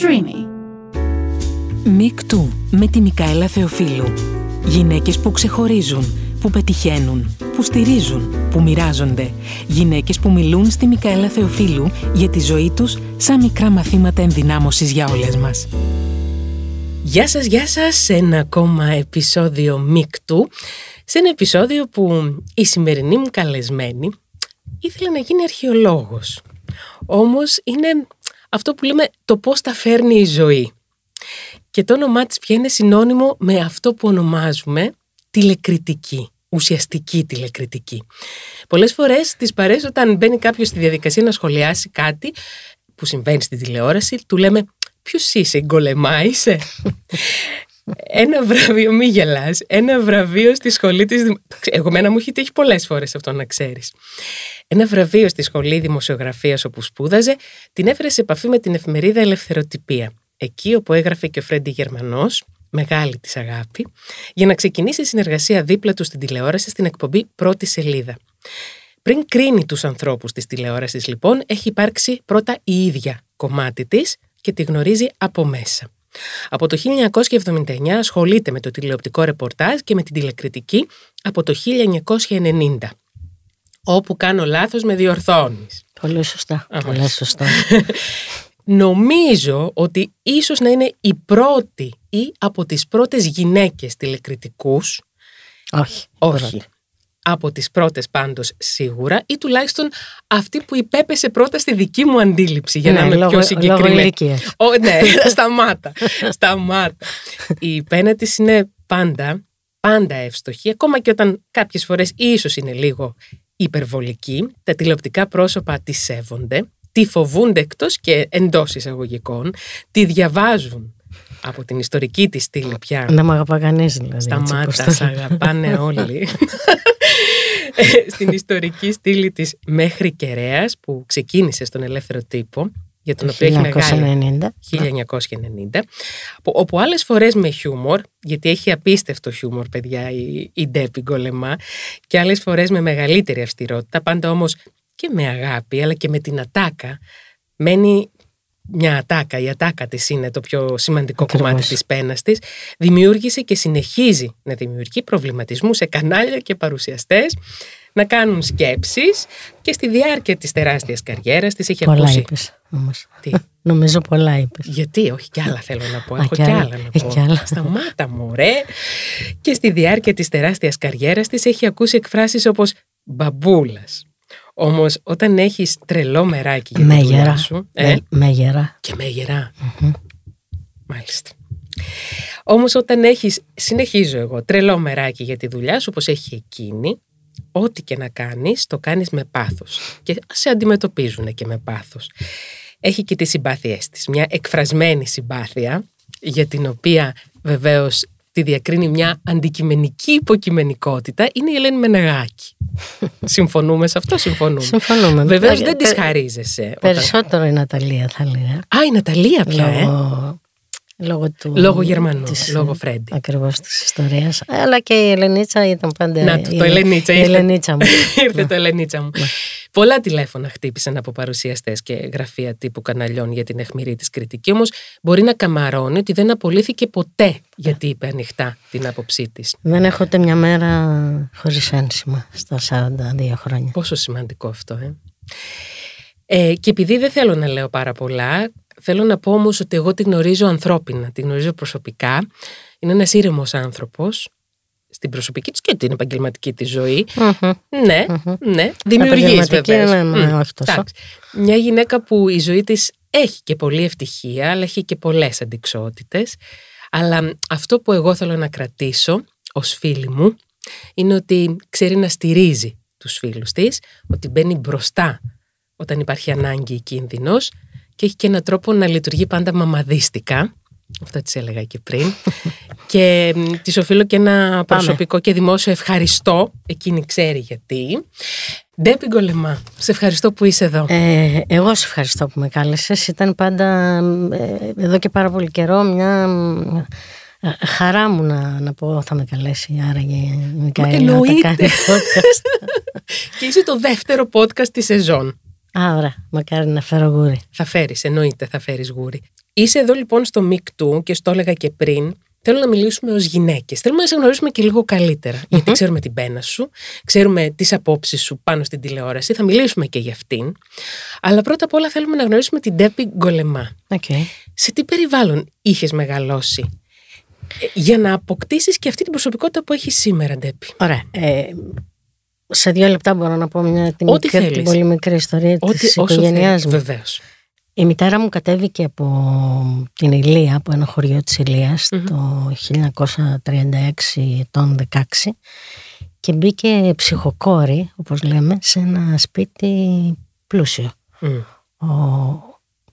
Streamy. Μικτού με τη Μικαέλα Θεοφίλου. Γυναίκες που ξεχωρίζουν, που πετυχαίνουν, που στηρίζουν, που μοιράζονται. Γυναίκες που μιλούν στη Μικαέλα Θεοφίλου για τη ζωή τους σαν μικρά μαθήματα ενδυνάμωσης για όλες μας. Γεια σας, γεια σας σε ένα ακόμα επεισόδιο Μικτού. Σε ένα επεισόδιο που η σημερινή μου καλεσμένη ήθελε να γίνει αρχαιολόγος. Όμως είναι αυτό που λέμε το πώς τα φέρνει η ζωή. Και το όνομά της πια είναι συνώνυμο με αυτό που ονομάζουμε τηλεκριτική, ουσιαστική τηλεκριτική. Πολλές φορές τις παρές όταν μπαίνει κάποιος στη διαδικασία να σχολιάσει κάτι που συμβαίνει στη τηλεόραση, του λέμε Ποιος είσαι, γκολεμά είσαι; Ένα βραβείο, μη γελάς, ένα βραβείο στη σχολή της... Εγώ μένα μου έχει τύχει πολλές φορές αυτό να ξέρεις. Ένα βραβείο στη σχολή δημοσιογραφίας όπου σπούδαζε την έφερε σε επαφή με την εφημερίδα Ελευθεροτυπία. Εκεί όπου έγραφε και ο Φρέντι Γερμανός, μεγάλη της αγάπη, για να ξεκινήσει συνεργασία δίπλα του στην τηλεόραση στην εκπομπή Πρώτη Σελίδα. Πριν κρίνει τους ανθρώπους της τηλεόρασης λοιπόν, έχει υπάρξει πρώτα η ίδια κομμάτι της και τη γνωρίζει από μέσα. Από το 1979 ασχολείται με το τηλεοπτικό ρεπορτάζ και με την τηλεκριτική από το 1990. Όπου κάνω λάθος με διορθώνεις. Πολύ σωστά. Πολύ σωστά. Νομίζω ότι ίσως να είναι η πρώτη ή από τις πρώτες γυναίκες τηλεκριτικούς. Όχι. Όχι από τις πρώτες πάντως σίγουρα ή τουλάχιστον αυτή που υπέπεσε πρώτα στη δική μου αντίληψη για ναι, να είμαι λόγω, πιο συγκεκριμένη. Λόγω ναι, σταμάτα, σταμάτα. Η πένα της είναι πάντα, πάντα εύστοχη, ακόμα και όταν κάποιες φορές ίσως είναι λίγο υπερβολική, τα τηλεοπτικά πρόσωπα τη σέβονται, τη φοβούνται εκτός και εντός εισαγωγικών, τη διαβάζουν από την ιστορική της στήλη πια. Να μ' αγαπά κανείς δηλαδή. Σταμάτα, σ' αγαπάνε όλοι. Στην ιστορική στήλη της μέχρι Κεραίας που ξεκίνησε στον ελεύθερο τύπο για τον οποίο έχει μεγάλη 1990 όπου άλλες φορές με χιούμορ γιατί έχει απίστευτο χιούμορ παιδιά η, η Ντέπη Γκολεμά και άλλες φορές με μεγαλύτερη αυστηρότητα πάντα όμως και με αγάπη αλλά και με την ατάκα μένει μια ατάκα, η ατάκα της είναι το πιο σημαντικό κομμάτι της πένας της, δημιούργησε και συνεχίζει να δημιουργεί προβληματισμούς σε κανάλια και παρουσιαστές να κάνουν σκέψεις και στη διάρκεια της τεράστιας καριέρας της έχει πολλά ακούσει... Είπες, όμως. Τι; Νομίζω πολλά είπες. Γιατί, όχι κι άλλα θέλω να πω, έχω κι άλλα, να πω. Άλλα. Σταμάτα μωρέ. Και στη διάρκεια της τεράστιας καριέρας της έχει ακούσει εκφράσεις όπως μπαμπούλας, Όμως, όταν έχεις τρελό μεράκι για τη δουλειά σου. Ε, μέγερα. Και μέγερα. Μάλιστα. Όμως, όταν έχεις, συνεχίζω εγώ, τρελό μεράκι για τη δουλειά σου, όπως έχει εκείνη, ό,τι και να κάνεις, το κάνεις με πάθος. Και σε αντιμετωπίζουν και με πάθος. Έχει και τις συμπάθειές της. Μια εκφρασμένη συμπάθεια, για την οποία βεβαίως τη διακρίνει μια αντικειμενική υποκειμενικότητα είναι η Ελένη Μενεγάκη. συμφωνούμε σε αυτό, συμφωνούμε. Συμφωνούμε. Βεβαίως δεν τη χαρίζεσαι. Περισσότερο η Ναταλία θα λέγα. Α, η Ναταλία πια, ε. Λόγω του. Λόγω Γερμανού, της, λόγω Φρέντι. Ακριβώς της ιστορίας. Αλλά και η Ελενίτσα ήταν πάντα. Να, το, το Ελενίτσα. Η Ελενίτσα μου. Ήρθε το Ελενίτσα μου. Πολλά τηλέφωνα χτύπησαν από παρουσιαστές και γραφεία τύπου καναλιών για την εχμηρή της κριτική. Όμως μπορεί να καμαρώνει ότι δεν απολύθηκε ποτέ γιατί είπε ανοιχτά την άποψή της. Δεν έχω ούτε μια μέρα χωρίς ένσημα στα 42 χρόνια. Πόσο σημαντικό αυτό, ε. ε. Και επειδή δεν θέλω να λέω πάρα πολλά, θέλω να πω όμως ότι εγώ τη γνωρίζω ανθρώπινα, τη γνωρίζω προσωπικά. Είναι ένας ήρεμος άνθρωπος, στην προσωπική τη και την επαγγελματική της ζωή. Mm-hmm. Ναι, mm-hmm. ναι. Δημιουργείς βέβαια. Ναι, ναι, όχι τόσο. Μια γυναίκα που η ζωή της έχει και πολλή ευτυχία, αλλά έχει και πολλές αντικσότητες. Αλλά αυτό που εγώ θέλω να κρατήσω ως φίλη μου είναι ότι ξέρει να στηρίζει τους φίλους της, ότι μπαίνει μπροστά όταν υπάρχει ανάγκη ή κίνδυνος και έχει και έναν τρόπο να λειτουργεί πάντα μαμαδίστικα αυτό της έλεγα και πριν. και της οφείλω και ένα προσωπικό και δημόσιο ευχαριστώ. Εκείνη ξέρει γιατί. Ντέπι Γκολεμά, σε ευχαριστώ που είσαι εδώ. Ε, εγώ σε ευχαριστώ που με κάλεσες. Ήταν πάντα ε, εδώ και πάρα πολύ καιρό μια ε, χαρά μου να, να πω θα με καλέσει άραγε η Μικαέλα να κάνει podcast. και είσαι το δεύτερο podcast της σεζόν. Α, ωραία. Μακάρι να φέρω γούρι. Θα φέρεις, εννοείται θα φέρεις γούρι. Είσαι εδώ λοιπόν στο ΜΙΚΤΟΥ και στο έλεγα και πριν, θέλω να μιλήσουμε ως γυναίκες. Θέλουμε να σε γνωρίσουμε και λίγο γιατί ξέρουμε την πένα σου, ξέρουμε τις απόψεις σου πάνω στην τηλεόραση, θα μιλήσουμε και για αυτήν. Αλλά πρώτα απ' όλα θέλουμε να γνωρίσουμε την Ντέπη Γκολεμά. Okay. Σε τι περιβάλλον είχες μεγαλώσει ε, για να αποκτήσεις και αυτή την προσωπικότητα που έχεις σήμερα, Ντέπη. Ωραία. Ε, σε δύο λεπτά μπορώ να πω μια την, μικρή, την πολύ μικρή ιστορία Ό,τι, της οικογένειάς μου. Βεβαίως. Η μητέρα μου κατέβηκε από την Ηλία, από ένα χωριό της ηλιας το 1936 ετών 16 και μπήκε ψυχοκόρη, όπως λέμε, σε ένα σπίτι πλούσιο. Ο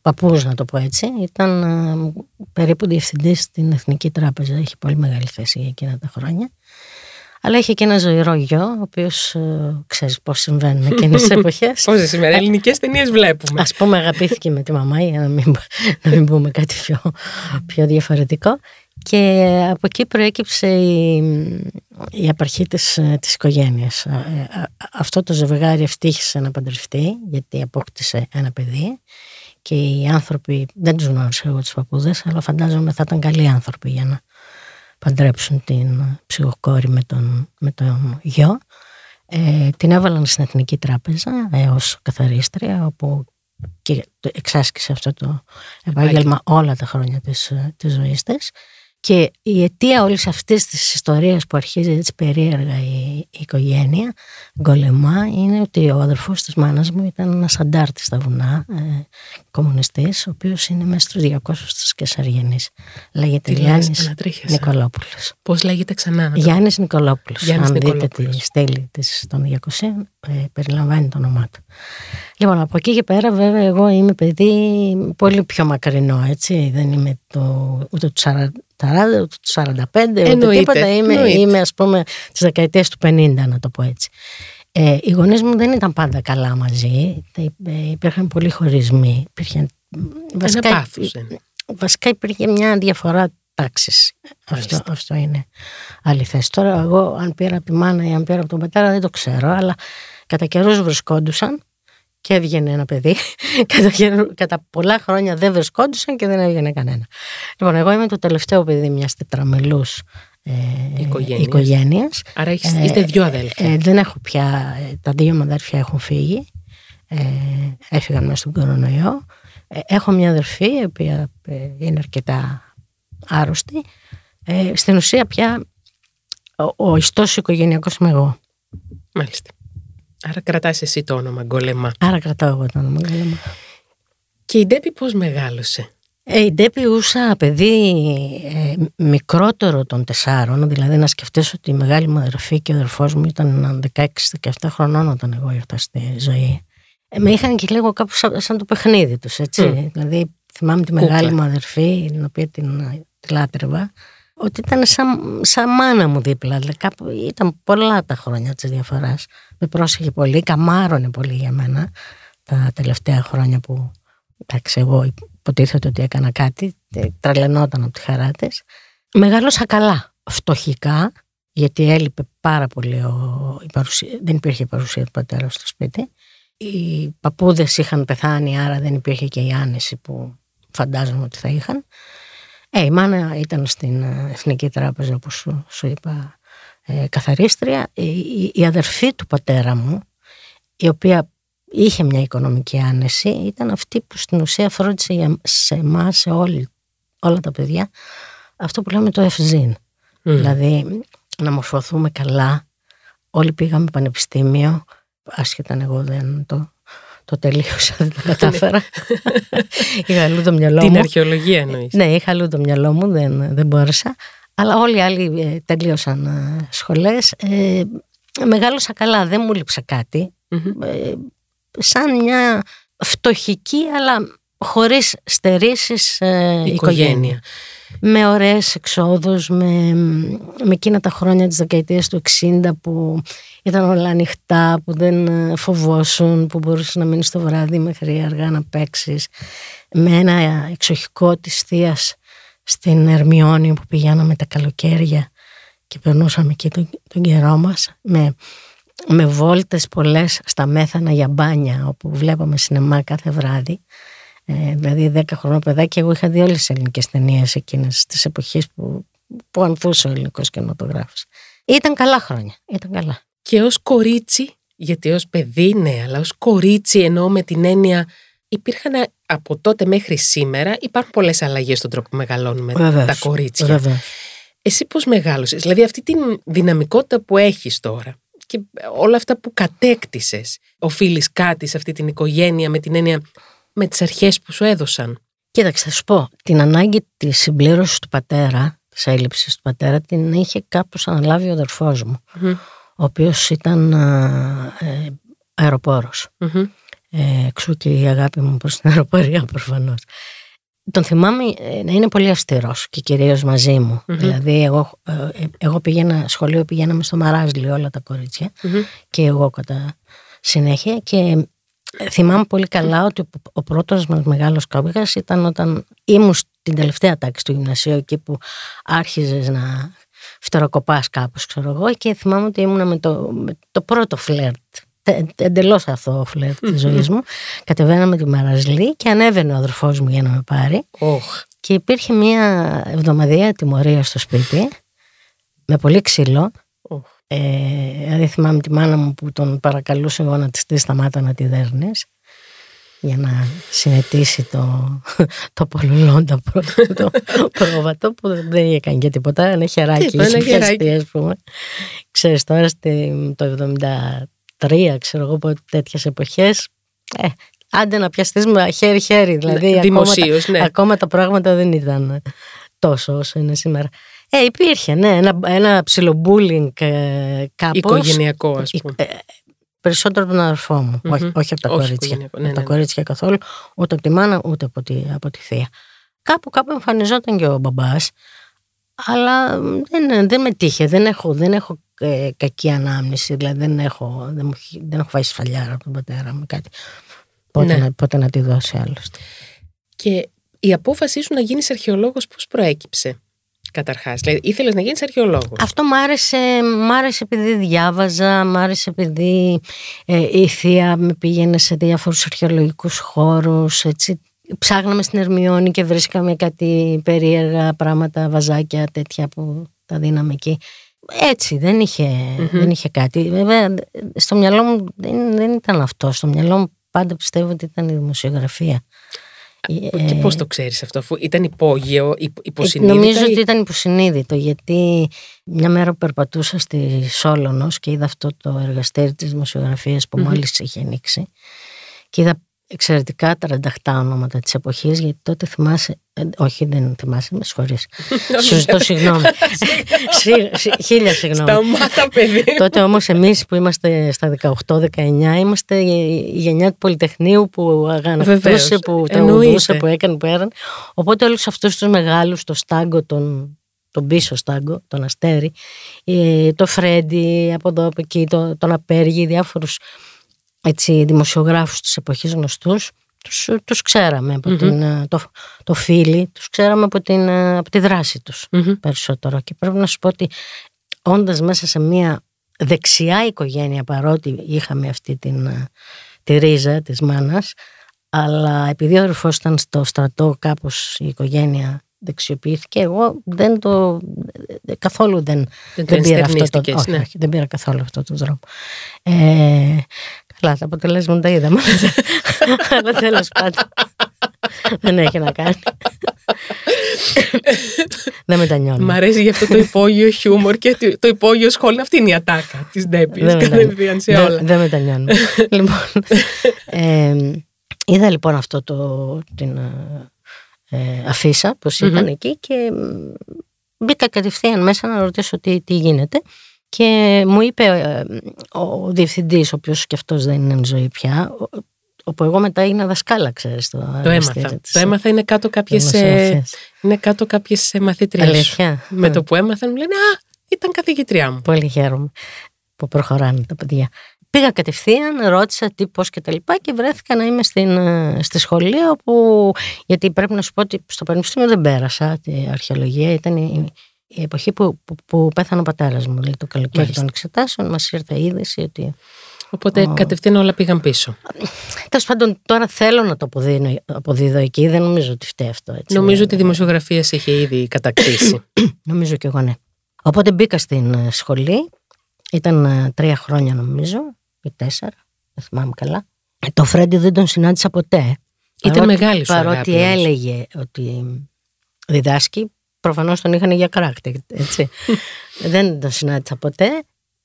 παππούς, να το πω έτσι, ήταν περίπου διευθυντής στην Εθνική Τράπεζα, έχει πολύ μεγάλη θέση για εκείνα τα χρόνια. Αλλά είχε και ένα ζωηρό γιο, ο οποίος ε, ξέρεις πώς συμβαίνουν εκείνες τις εποχές. Πόσε σήμερα ελληνικές ταινίες βλέπουμε. Α πούμε, αγαπήθηκε με τη μαμά, για να μην, να μην πούμε κάτι πιο, πιο διαφορετικό. Και από εκεί προέκυψε η, η απαρχή της, της οικογένειας. Ε, αυτό το ζευγάρι ευτύχησε να παντρευτεί, γιατί απόκτησε ένα παιδί. Και οι άνθρωποι, δεν τους γνώρισα εγώ τους παππούδες, αλλά φαντάζομαι θα ήταν καλοί άνθρωποι για να παντρέψουν την ψυχοκόρη με τον, με τον γιο. Ε, την έβαλαν στην Εθνική Τράπεζα ε, ως καθαρίστρια όπου και εξάσκησε αυτό το επάγγελμα όλα τα χρόνια της, της ζωής της. Και η αιτία όλης αυτής της ιστορίας που αρχίζει έτσι περίεργα η, η οικογένεια, γκολεμά, είναι ότι ο αδερφός της μάνας μου ήταν ένας αντάρτης στα βουνά, ε, κομμουνιστής, ο οποίος είναι μέσα στους 200 της Κεσαριανής. Λέγεται Γιάννης Νικολόπουλος. Πώς λέγεται ξανά, Γιάννης Νικολόπουλος. Αν δείτε τη στέλη της των 200, ε, περιλαμβάνει το όνομά του. Λοιπόν, από εκεί και πέρα, βέβαια, εγώ είμαι παιδί πολύ πιο μακρινό, έτσι. Δεν είμαι το, ούτε του 40, ούτε του 45, ούτε τίποτα. Είμαι, είμαι, ας πούμε, τις δεκαετίες του 50, να το πω έτσι. Ε, οι γονείς μου δεν ήταν πάντα καλά μαζί. Ε, υπήρχαν πολλοί χωρισμοί. Υπήρχε, βασικά, πάθος, βασικά υπήρχε μια διαφορά τάξης. Αυτό, αυτό είναι αληθές. Τώρα εγώ αν πήρα από τη μάνα ή αν πήρα από τον πατέρα δεν το ξέρω, αλλά κατά καιρούς βρισκόντουσαν και έβγαινε ένα παιδί. κατά, κατά πολλά χρόνια δεν βρισκόντουσαν και δεν έβγαινε κανένα. Λοιπόν, εγώ είμαι το τελευταίο παιδί μιας τετραμελούς ε, οικογένειας. Άρα έχεις, ε, είστε δύο αδέλφια. Ε, δεν έχω πια. Τα δύο μου αδέρφια έχουν φύγει. Ε, έφυγαν μέσα στον κορονοϊό. Ε, έχω μια αδερφή, η οποία ε, είναι αρκετά άρρωστη. Ε, στην ουσία πια ο, ο ιστός οικογενειακός είμαι εγώ. Μάλιστα. Άρα κρατάς εσύ το όνομα Γκολεμά. Άρα κρατάω εγώ το όνομα Γκολεμά. Και η Ντέπη πώς μεγάλωσε; Ε, η Ντέπη ούσα παιδί ε, μικρότερο των τεσσάρων, δηλαδή να σκεφτείς ότι η μεγάλη μου αδερφή και ο αδερφός μου ήταν 16-17 χρονών όταν εγώ ήρθα στη ζωή. Ε, με είχαν και λίγο κάπου σαν, το παιχνίδι τους, έτσι. Δηλαδή θυμάμαι τη μεγάλη μου αδερφή, την οποία την, τη λάτρευα, ότι ήταν σαν, σαν μάνα μου δίπλα. Δηλαδή, κάπου, ήταν πολλά τα χρόνια της διαφοράς. Με πρόσεχε πολύ, καμάρωνε πολύ για μένα τα τελευταία χρόνια που εντάξει, εγώ υποτίθεται ότι έκανα κάτι, τρελαινόταν από τη χαρά της. Μεγάλωσα καλά, φτωχικά, γιατί έλειπε πάρα πολύ ο, η παρουσία, δεν υπήρχε η παρουσία του πατέρα στο σπίτι. Οι παππούδες είχαν πεθάνει, άρα δεν υπήρχε και η άνεση που φαντάζομαι ότι θα είχαν. Ε, η μάνα ήταν στην ε, Εθνική Τράπεζα, όπως σου, σου είπα, ε, καθαρίστρια. Η, η, αδερφή του πατέρα μου, η οποία είχε μια οικονομική άνεση, ήταν αυτή που στην ουσία φρόντισε σε εμάς, σε όλη, όλα τα παιδιά, αυτό που λέμε το ευζήν. Δηλαδή, να μορφωθούμε καλά. Όλοι πήγαμε πανεπιστήμιο, άσχετα εγώ δεν το το τελείωσα, δεν το κατάφερα. είχα αλλού το μυαλό μου. Την αρχαιολογία εννοείς. Ναι, είχα αλλού το μυαλό μου, δεν, δεν μπόρεσα. Αλλά όλοι οι άλλοι ε, τελείωσαν ε, σχολές. Ε, μεγάλωσα καλά, δεν μου λείψε Ε, σαν μια φτωχική, αλλά χωρίς στερήσεις ε, οικογένεια με ωραίες εξόδους, με, με εκείνα τα χρόνια της δεκαετίας του 60 που ήταν όλα ανοιχτά, που δεν ε, φοβόσουν, που μπορούσε να μείνεις το βράδυ μέχρι αργά να παίξεις. με ένα εξοχικό της θεία στην Ερμιόνη που πηγαίναμε τα καλοκαίρια και περνούσαμε εκεί τον, τον καιρό μας με, με βόλτες πολλές στα μέθανα για μπάνια όπου βλέπαμε σινεμά κάθε βράδυ Ε, δηλαδή 10 χρονών παιδάκι, εγώ είχα δει όλες τις ελληνικές ταινίες εκείνες τι εποχέ που, που ανθούσε ο ελληνικός κινηματογράφος. Ήταν καλά χρόνια. Ήταν καλά. Και ως κορίτσι, γιατί ως παιδί ναι, αλλά ως κορίτσι εννοώ με την έννοια υπήρχαν από τότε μέχρι σήμερα υπάρχουν πολλές αλλαγές στον τρόπο που μεγαλώνουμε τα κορίτσια. Βέβαια. Εσύ πώς μεγάλωσες, δηλαδή αυτή την δυναμικότητα που έχεις τώρα και όλα αυτά που κατέκτησες, οφείλεις κάτι σε αυτή την οικογένεια με την έννοια με τις αρχές που σου έδωσαν; Κοίταξε, θα σου πω, την ανάγκη της συμπλήρωσης του πατέρα, της έλλειψης του πατέρα, την είχε κάπως αναλάβει ο αδερφός μου, ο οποίος ήταν ε, αεροπόρος. Ε, εξού και η αγάπη μου προς την αεροπορία προφανώς. Τον θυμάμαι ε, να είναι πολύ αυστηρός και κυρίως μαζί μου. Δηλαδή εγώ, ε, εγώ πήγαινα, σχολείο πηγαίναμε στο Μαράζλι όλα τα κοριτσια και εγώ κατά συνέχεια. Και θυμάμαι πολύ καλά ότι ο πρώτος μας μεγάλος κόμπηγας ήταν όταν ήμουν στην τελευταία τάξη του γυμνασίου εκεί που άρχιζες να φτεροκοπάς κάπως ξέρω εγώ. Και θυμάμαι ότι ήμουν με το, με το πρώτο φλερτ εντελώς αθώο φλερ της ζωής μου. Κατεβαίναμε τη Μαραζλή και ανέβαινε ο αδερφός μου για να με πάρει. Και υπήρχε μια εβδομαδιαία τιμωρία στο σπίτι με πολύ ξύλο. Ε, δηλαδή θυμάμαι τη μάνα μου που τον παρακαλούσε εγώ να της στήσει σταμάτα να τη δέρνεις για να συνετίσει το, το πολλουλόντα το πρόβατο που δεν είχε κάνει και τίποτα, ένα χεράκι, είχε πιαστεί ας πούμε. Ξέρεις τώρα το 70 τρία, ξέρω εγώ, από τέτοιες εποχές. Ε, άντε να πιαστεί με χέρι-χέρι. Δηλαδή, ναι, ακόμα, τα, ναι. ακόμα τα πράγματα δεν ήταν τόσο όσο είναι σήμερα. Ε, υπήρχε, ναι, ένα, ένα ψιλομπούλινγκ ε, κάπως. Οικογενειακό, ας πούμε. Ε, περισσότερο από τον αδερφό μου, mm-hmm. όχι, όχι από τα όχι κορίτσια. Ναι, ναι, τα ναι. κορίτσια καθόλου, ούτε από τη μάνα, ούτε από τη, από τη θεία. Κάπου, κάπου εμφανιζόταν και ο μπαμπάς, αλλά δεν, δεν με τύχε, δεν έχω, δεν έχω ε, κακή ανάμνηση, δηλαδή δεν έχω, δεν, μου, δεν έχω φάει σφαλιάρα από τον πατέρα μου κάτι. Πότε, ναι. να, πότε να τη δώσει άλλωστε. Και η απόφασή σου να γίνεις αρχαιολόγος πώς προέκυψε καταρχάς, δηλαδή ήθελες να γίνεις αρχαιολόγος; Αυτό μ' άρεσε, μ άρεσε επειδή διάβαζα, μ' άρεσε επειδή ε, η θεία με πήγαινε σε διάφορους αρχαιολογικούς χώρους, έτσι. Ψάχναμε στην Ερμιόνη και βρίσκαμε κάτι περίεργα πράγματα, βαζάκια τέτοια που τα δίναμε εκεί. Έτσι, δεν είχε, δεν είχε κάτι. Βέβαια, στο μυαλό μου δεν, δεν ήταν αυτό. Στο μυαλό μου πάντα πιστεύω ότι ήταν η δημοσιογραφία. Και ε, πώς το ξέρεις αυτό, αφού ήταν υπόγειο, υποσυνείδητο. Νομίζω ότι ήταν υποσυνείδητο, γιατί μια μέρα που περπατούσα στη Σόλωνος και είδα αυτό το εργαστήρι της δημοσιογραφίας που mm-hmm. μόλις είχε ανοίξει και είδα εξαιρετικά τρανταχτά ονόματα της εποχής γιατί τότε θυμάσαι, ε, όχι δεν θυμάσαι, με συγχωρείς, σου ζητώ συγγνώμη, χίλια συγγνώμη. Σταμάτα παιδί. τότε όμως εμείς που είμαστε στα 18-19 είμαστε η γενιά του Πολυτεχνείου που αγανακτούσε, που τραγουδούσε, που έκανε, που έραν. Οπότε όλους αυτούς τους μεγάλους, το στάγκο, τον, τον πίσω στάγκο, τον Αστέρι, ε, το Φρέντι από εδώ από εκεί, τον Απέργη, διάφορους έτσι, δημοσιογράφους της εποχής γνωστούς, τους, τους ξέραμε από την, ε, το, το φίλι, τους ξέραμε από, την, ε, από τη δράση τους περισσότερο. Και πρέπει να σου πω ότι όντας μέσα σε μια δεξιά οικογένεια παρότι είχαμε αυτή την, ε, τη ρίζα της μάνας, αλλά επειδή ο αδερφός ήταν στο στρατό κάπως η οικογένεια δεξιοποιήθηκε, εγώ δεν το, καθόλου δεν, δεν, δεν πήρα αυτό το, όχι, ναι. όχι, δεν πήρα καθόλου αυτό το δρόμο. Ε, Καλά, τα αποτελέσματα είδαμε. Αλλά τέλος πάντων. Δεν έχει να κάνει. Δεν μετανιώνω. Μ' αρέσει γι' αυτό το υπόγειο χιούμορ και το υπόγειο σχόλιο. Αυτή είναι η ατάκα της Ντέπης. Κατευθείαν σε όλα. Δεν μετανιώνω. Λοιπόν. Είδα λοιπόν αυτό το. την ε, αφίσα, πώς ήταν εκεί και μπήκα κατευθείαν μέσα να ρωτήσω τι γίνεται. Και μου είπε ε, ο διευθυντής, ο οποίος και αυτός δεν είναι ζωή πια, όπου εγώ μετά έγινα δασκάλα, ξέρεις. Το, το έμαθα. Το έμαθα είναι κάτω κάποιες, ε, είναι κάτω κάποιες μαθήτριες. Αλήθεια; Με το που έμαθαν μου λένε «Α, ήταν καθηγητριά μου». Πολύ χαίρομαι που προχωράνε τα παιδιά. Πήγα κατευθείαν, ρώτησα τι, πώς και τα λοιπά και βρέθηκα να είμαι στην, ε, στη σχολή όπου, γιατί πρέπει να σου πω ότι στο πανεπιστήμιο δεν πέρασα τη αρχαιολογία, ήταν η, η εποχή που, που, που πέθανε ο πατέρας μου, δηλαδή το καλοκαίρι των εξετάσεων, μας ήρθε η είδηση ότι Οπότε κατευθείαν όλα πήγαν πίσω. Τέλος πάντων, τώρα θέλω να το αποδίδω, αποδίδω εκεί. Δεν νομίζω ότι φταίει αυτό. Έτσι. Νομίζω ότι η δημοσιογραφία σε είχε ήδη κατακτήσει. νομίζω και εγώ, ναι. Οπότε μπήκα στην ε, σχολή. Ήταν ε, τρία χρόνια, νομίζω, ή τέσσερα. Δεν θυμάμαι καλά. Ε, το Φρέντι δεν τον συνάντησα ποτέ. Ήταν παρότι, μεγάλη σου Παρότι αγάπη, έλεγε ότι διδάσκει, προφανώς τον είχαν για κράκτη, έτσι. δεν τον συνάντησα ποτέ.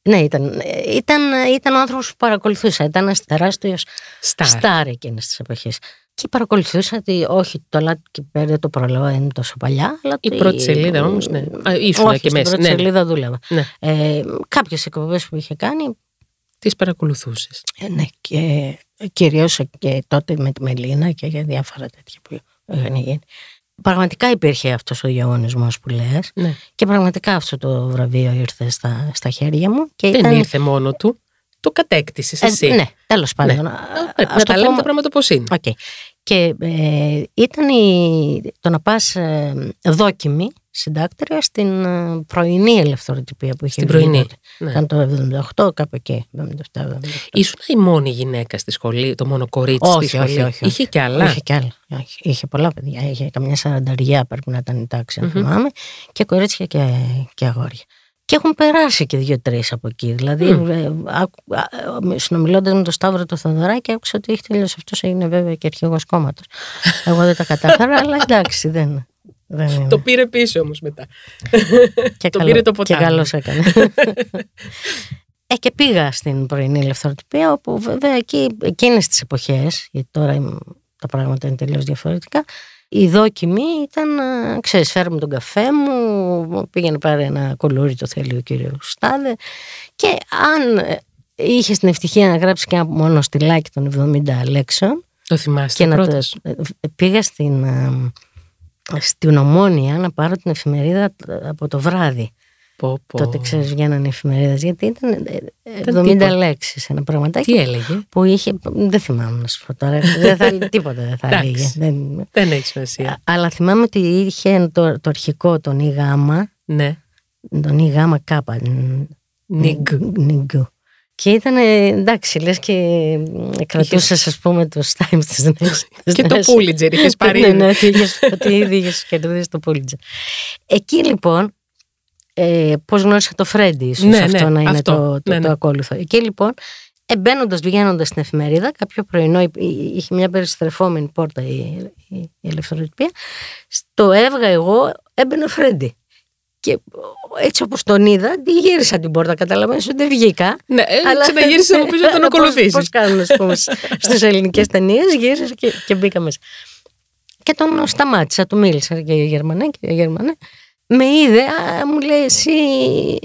Ναι, ήταν, ήταν, ήταν ο άνθρωπος που παρακολουθούσα. Ήταν ένας τεράστιος στάρ εκείνες τις εποχές. Και παρακολουθούσα ότι όχι, το Λάτκι Πέρ το προλαβαίνω, είναι τόσο παλιά. Αλλά η πρώτη σελίδα όμως, ναι. Ήσουν όχι, και μέσα. Η πρώτη ναι. σελίδα δούλευα. Ναι. Ε, Κάποιες εκπομπές που είχε κάνει. Τις παρακολουθούσες. Ε, ναι, και κυρίως και τότε με τη Μελίνα και για διάφορα τέτοια που είχαν γίνει πραγματικά υπήρχε αυτός ο διαγωνισμός που λες ναι. και πραγματικά αυτό το βραβείο ήρθε στα, στα χέρια μου. Και Δεν ήρθε μόνο του, το κατέκτησες εσύ. Ε, ναι, τέλος πάντων. Ναι. να τα λέμε τα πράγματα πώς είναι. Okay. Και ε, ήταν η, το να πας ε, δόκιμη συντάκτρια στην ε, πρωινή ελευθεροτυπία που είχε Στην πρωινή. Ναι. Ήταν το 78, κάπου εκεί. 77, 77. Ήσουν η μόνη γυναίκα στη σχολή, το μόνο κορίτσι όχι, στη σχολή; Όχι, όχι, Είχε και άλλα; Είχε και άλλα. Είχε πολλά παιδιά. Είχε καμιά σαρανταριά πρέπει να ήταν η τάξη, αν θυμάμαι. Και κορίτσια και, και αγόρια. Και έχουν περάσει και δύο-τρεις από εκεί. Δηλαδή, mm. συνομιλώντας με τον Σταύρο το Θοδωράκη, άκουσα ότι έχει τελειώσει αυτός. Έγινε βέβαια και αρχηγός κόμματος. Εγώ δεν τα κατάφερα, αλλά εντάξει, δεν. Δεν το πήρε πίσω όμως μετά. Και το πήρε το ποτάμι. Και καλώ έκανε. Ε, και πήγα στην πρωινή ελευθεροτυπία, όπου βέβαια εκεί, εκείνες τις εποχές, γιατί τώρα τα πράγματα είναι τελείως διαφορετικά, η δόκιμη ήταν, ξέρεις, φέρουμε τον καφέ μου, πήγαινε πάρει ένα κολούρι το θέλει ο κύριος Στάδε και αν είχε την ευτυχία να γράψει και ένα μόνο στυλάκι των 70 λέξεων το θυμάστε και πρώτος; να το, πήγα στην, στην Ομόνια να πάρω την εφημερίδα από το βράδυ Πω, πω. Τότε ξέρεις, βγαίνανε εφημερίδες. Γιατί ήταν 70 λέξεις ένα πραγματάκι. Τι έλεγε; Που είχε. Δεν θυμάμαι να σου πω τώρα. δεν θα, τίποτα δεν θα έλεγε. Δεν, δεν έχει σημασία. Αλλά θυμάμαι ότι είχε το, το αρχικό τον Ι Ναι. Τον Ι κάπα. Νιγκ. Και ήταν εντάξει, λες και κρατούσες, ας πούμε, το Times της Και το Pulitzer είχες πάρει. Ναι, ναι, ότι ήδη είχες κερδίσει το Pulitzer. Εκεί λοιπόν ε, πώς γνώρισα το Φρέντι, ίσως ναι, αυτό ναι, να είναι αυτό, το, το, ναι, το ακόλουθο. Εκεί λοιπόν, μπαίνοντα, βγαίνοντας στην εφημερίδα, κάποιο πρωινό είχε μια περιστρεφόμενη πόρτα η, η, η ελευθεροτυπία. Στο έβγα εγώ, έμπαινε ο Φρέντι. Και έτσι όπως τον είδα, γύρισα την πόρτα. Καταλαβαίνω ότι δεν βγήκα. Ναι, αλλά... ξαναγύρισα να πει να τον ακολουθήσει. Πώς κάνουν, ας πούμε, στις ελληνικές ταινίες, γύρισα και, και μπήκα μέσα. Και τον σταμάτησα, του μίλησα και για Γερμανέ και για Γερμανέ με είδε, α, μου λέει εσύ,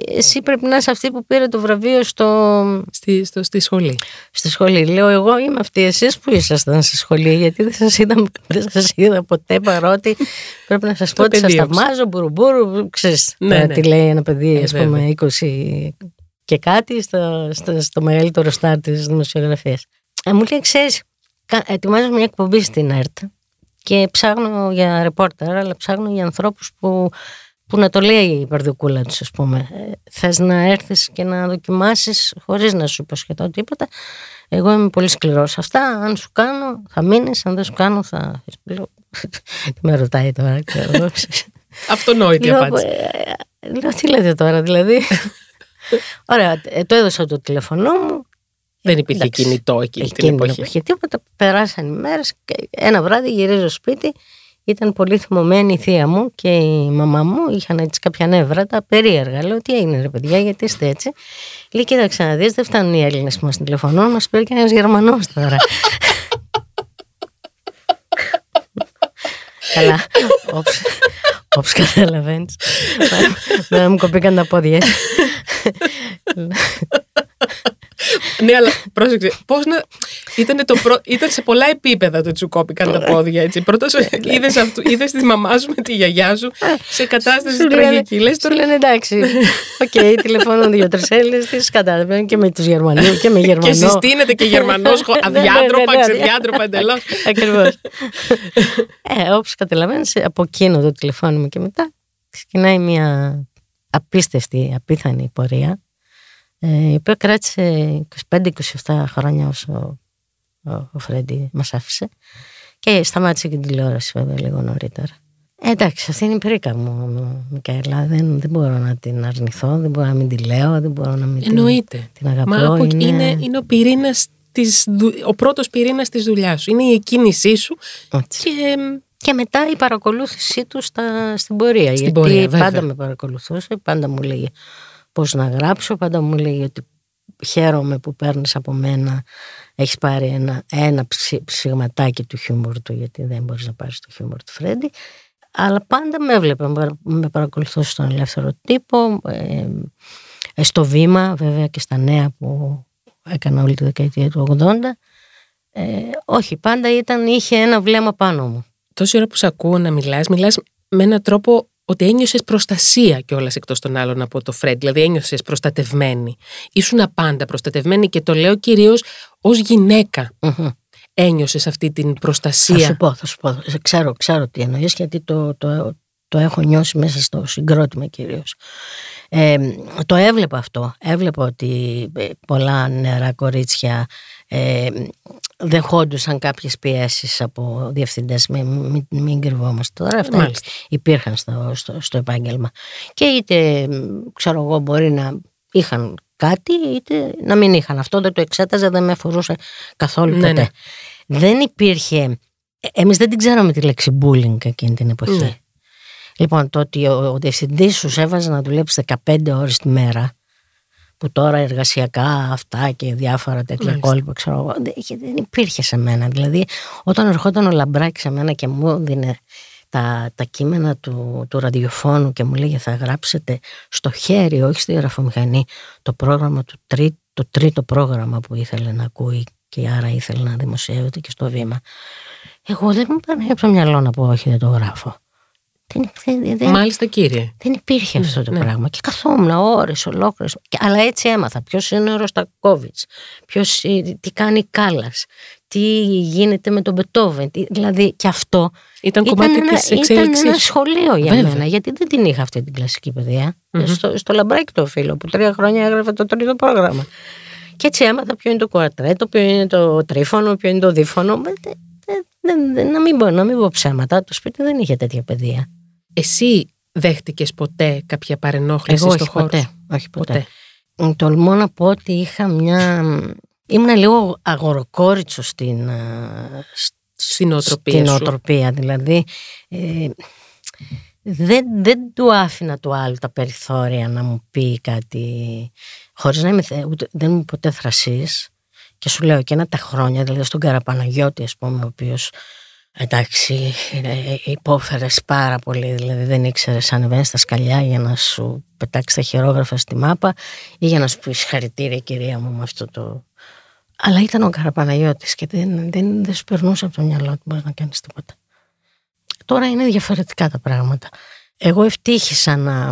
εσύ πρέπει να είσαι αυτή που πήρε το βραβείο στο... Στη, στο, στη σχολή. Στη σχολή. Λέω εγώ είμαι αυτή εσείς που ήσασταν στη σχολή γιατί δεν σας είδα, δεν σας είδα ποτέ παρότι πρέπει να σας πω ότι σας θαυμάζω μπουρουμπουρου, ξέρεις ναι, ναι. τι λέει ένα παιδί ε, ας πούμε 20 και κάτι στο, στο, στο μεγαλύτερο στάρ της δημοσιογραφίας. Ε, μου λέει ξέρεις ετοιμάζω μια εκπομπή στην ΕΡΤ και ψάχνω για ρεπόρτερ αλλά ψάχνω για ανθρώπους που που να το λέει η παρδικούλα του, ας πούμε. Ε, Θες να έρθεις και να δοκιμάσεις χωρίς να σου υποσχετώ τίποτα. Εγώ είμαι πολύ σκληρός. Αυτά, αν σου κάνω, θα μείνεις. Αν δεν σου κάνω, θα. Τι με ρωτάει τώρα, ξέρω. Αυτονόητη απάντηση. Ε, λέω, τι λέτε τώρα, δηλαδή. Ωραία, ε, το έδωσα το τηλέφωνό μου. Δεν υπήρχε κινητό εκεί την εποχή. Δεν υπήρχε τίποτα. Περάσαν οι μέρες. Ένα βράδυ γυρίζω σπίτι ήταν πολύ θυμωμένη η θεία μου και η μαμά μου. Είχαν έτσι κάποια νεύρα τα περίεργα. Λέω, τι έγινε ρε παιδιά, γιατί είστε έτσι; Λέει, κοίταξε να δεις, δεν φτάνουν οι Έλληνες που μας τηλεφωνούν, μας πήρε και ένας Γερμανός τώρα. Καλά. Όπω καταλαβαίνεις. Δεν μου κοπήκαν τα πόδια. ναι, αλλά πρόσεξε. Πώς να. Ήταν, το προ... ήταν σε πολλά επίπεδα το τσουκόπηκαν τα πόδια έτσι. Πρώτα είδες τη μαμά σου με τη γιαγιά σου σε κατάσταση τραγική. Λες τώρα. λένε εντάξει. Οκ, τηλεφωνούν δύο-τρεις Έλληνες, τι κατάλαβαν και με τους Γερμανούς και με Γερμανό. Και συστήνεται και Γερμανός αδιάντροπα, ξεδιάντροπα εντελώς. Ακριβώς. Ε, Όπως καταλαβαίνεις, από εκείνο το τηλεφώνημα και μετά ξεκινάει μια απίστευτη, απίθανη πορεία ε, η οποία κράτησε 25-27 χρόνια όσο ο, ο Φρέντι μας άφησε και σταμάτησε και την τηλεόραση βέβαια λίγο νωρίτερα. Ε, εντάξει, αυτή είναι η πρίκα μου, Μικαέλα. Δεν, δεν μπορώ να την αρνηθώ, δεν μπορώ να μην τη λέω, δεν μπορώ να μην Εννοείται. την, την αγαπώ. Μα είναι... είναι, είναι ο πυρήνας της, ο πρώτος πυρήνας της δουλειάς σου. Είναι η εκκίνησή σου και και μετά η παρακολούθησή του στα, στην πορεία. Στην γιατί πορεία, πάντα με παρακολουθούσε, πάντα μου λέγε πώς να γράψω, πάντα μου λέγε ότι χαίρομαι που παίρνεις από μένα, έχεις πάρει ένα, ένα ψηγματάκι του χιούμορ του, γιατί δεν μπορείς να πάρεις το χιούμορ του Φρέντι. Αλλά πάντα με έβλεπε, με παρακολουθούσε στον ελεύθερο τύπο, ε, ε, στο βήμα βέβαια και στα νέα που έκανα όλη τη δεκαετία του 80. Ε, όχι, πάντα ήταν, είχε ένα βλέμμα πάνω μου τόση ώρα που σε ακούω να μιλάς, μιλάς με έναν τρόπο ότι ένιωσες προστασία κιόλας εκτός των άλλων από το Φρέντ. Δηλαδή ένιωσες προστατευμένη. Ήσουν πάντα προστατευμένη και το λέω κυρίως ως γυναίκα. Mm-hmm. Ένιωσες αυτή την προστασία. Θα σου πω, θα σου πω. Ξέρω, ξέρω τι εννοείς γιατί το, το, το έχω νιώσει μέσα στο συγκρότημα κυρίως. Ε, το έβλεπα αυτό. Έβλεπα ότι ε, πολλά νεαρά κορίτσια ε, δεχόντουσαν κάποιες πιέσεις από διευθυντές, μην, μην, μην κρυβόμαστε τώρα, αυτά Μάλιστα. υπήρχαν στο, στο, στο επάγγελμα. Και είτε, ξέρω εγώ, μπορεί να είχαν κάτι, είτε να μην είχαν. Αυτό δεν το εξέταζε, δεν με αφορούσε καθόλου ναι, ποτέ. Ναι. Δεν υπήρχε, εμείς δεν την ξέραμε τη λέξη bullying εκείνη την εποχή. Ναι. Λοιπόν, το ότι ο, ο διευθυντής σου έβαζε να δουλέψει 15 ώρες τη μέρα, που τώρα εργασιακά αυτά και διάφορα τέτοια κόλπα, ξέρω εγώ, δεν υπήρχε σε μένα. Δηλαδή, όταν ερχόταν ο Λαμπράκης σε μένα και μου δίνε τα, τα κείμενα του, του ραδιοφώνου και μου λέγε θα γράψετε στο χέρι, όχι στη γραφομηχανή, το πρόγραμμα του τρί, το τρίτο πρόγραμμα που ήθελε να ακούει και άρα ήθελε να δημοσιεύεται και στο βήμα. Εγώ δεν μου πάνε από το μυαλό να πω όχι δεν το γράφω. Δεν, δεν, Μάλιστα κύριε. Δεν υπήρχε αυτό το ναι. πράγμα. Και καθόμουν ώρες ολόκληρες. Αλλά έτσι έμαθα. Ποιος είναι ο Ροστακόβιτς, τι κάνει η Κάλλας, τι γίνεται με τον Μπετόβεν; Δηλαδή και αυτό. Ήταν, κομμάτι της εξέλιξη. Ήταν ένα σχολείο για Βέβαια. μένα, γιατί δεν την είχα αυτή την κλασική παιδεία. Mm-hmm. Στο, στο λαμπράκι το φίλο που τρία χρόνια έγραφε το τρίτο πρόγραμμα. Και έτσι έμαθα ποιο είναι το κουαρτρέτο, ποιο είναι το τρίφωνο, ποιο είναι το δίφωνο. να, μην πω, να μην πω ψέματα, το σπίτι δεν είχε τέτοια παιδεία. Εσύ δέχτηκες ποτέ κάποια παρενόχληση Εγώ στο χώρο ποτέ, όχι ποτέ. ποτέ. Τολμώ να πω ότι είχα μια... Ήμουν λίγο αγοροκόριτσο στην, στην οτροπία στην οτροπία, δηλαδή ε, δεν, δεν του άφηνα του άλλου τα περιθώρια να μου πει κάτι χωρίς να είμαι, ούτε, δεν είμαι ποτέ θρασής και σου λέω και ένα τα χρόνια, δηλαδή στον Καραπαναγιώτη ας πούμε, ο οποίος Εντάξει, υπόφερες πάρα πολύ. Δηλαδή δεν ήξερες αν ανεβαίνει στα σκαλιά για να σου πετάξεις τα χειρόγραφα στη μάπα ή για να σου πεις χαρητήρια, κυρία μου, με αυτό το. Αλλά ήταν ο Καραπαναγιώτης και δεν, δεν, δεν σου περνούσε από το μυαλό ότι μπορείς να κάνεις τίποτα. Τώρα είναι διαφορετικά τα πράγματα. Εγώ ευτύχησα να,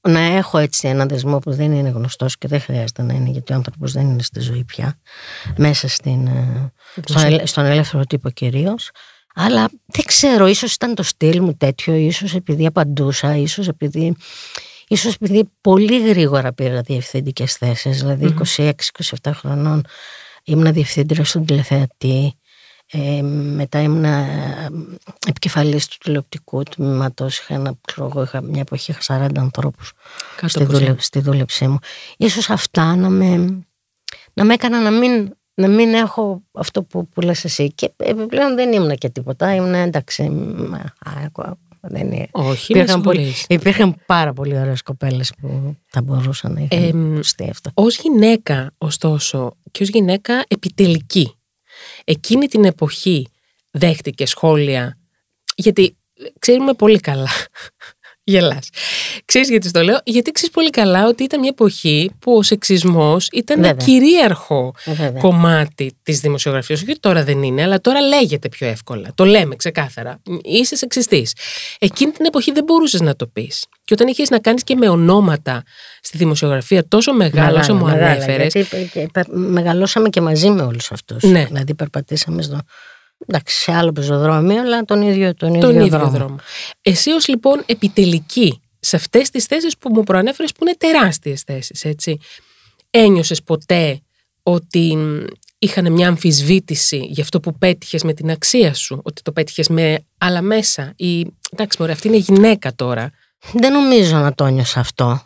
να έχω έτσι ένα δεσμό που δεν είναι γνωστός και δεν χρειάζεται να είναι γιατί ο άνθρωπος δεν είναι στη ζωή πια. Μέσα στην, ε, στον, στον ελεύθερο τύπο κυρίως. Αλλά δεν ξέρω, ίσως ήταν το στυλ μου τέτοιο, ίσως επειδή απαντούσα, ίσως επειδή, ίσως επειδή πολύ γρήγορα πήρα διευθυντικές θέσεις, δηλαδή 26-27 χρονών ήμουν διευθύντρια στον τηλεθεατή, ε, μετά ήμουν ε, επικεφαλής του τηλεοπτικού τμήματος, είχα, ένα, ξέρω, είχα μια εποχή είχα 40 ανθρώπους στη, δούλε, στη δούλεψή μου. Ίσως αυτά να με, να με έκανα να μην να μην έχω αυτό που, που λες εσύ. Και επιπλέον δεν ήμουν και τίποτα. Ήμουν εντάξει. Δεν είναι. Όχι, υπήρχαν, πολύ, υπήρχαν πάρα πολύ ωραίες κοπέλες που θα μπορούσαν να είχαν ε, αυτό. Ω γυναίκα, ωστόσο, και ως γυναίκα επιτελική, εκείνη την εποχή δέχτηκε σχόλια. Γιατί ξέρουμε πολύ καλά Γελάς. Ξέρεις γιατί το λέω, γιατί ξέρεις πολύ καλά ότι ήταν μια εποχή που ο σεξισμός ήταν ένα κυρίαρχο κομμάτι της δημοσιογραφίας. Όχι τώρα δεν είναι, αλλά τώρα λέγεται πιο εύκολα. Το λέμε ξεκάθαρα. Είσαι σεξιστής. Εκείνη την εποχή δεν μπορούσες να το πεις. Και όταν είχες να κάνεις και με ονόματα στη δημοσιογραφία τόσο μεγάλα όσο μου ανέφερες. μεγαλώσαμε και μαζί με όλους αυτούς. Ναι. Δηλαδή περπατήσαμε στο, εντάξει, σε άλλο πεζοδρόμιο, αλλά τον ίδιο, τον ίδιο, τον δρόμο. δρόμο. Εσύ ως λοιπόν επιτελική σε αυτές τις θέσεις που μου προανέφερες που είναι τεράστιες θέσεις, έτσι. ένιωσες ποτέ ότι είχαν μια αμφισβήτηση για αυτό που πέτυχες με την αξία σου, ότι το πέτυχες με άλλα μέσα ή εντάξει μωρέ αυτή είναι γυναίκα τώρα. Δεν νομίζω να το νιώσα αυτό.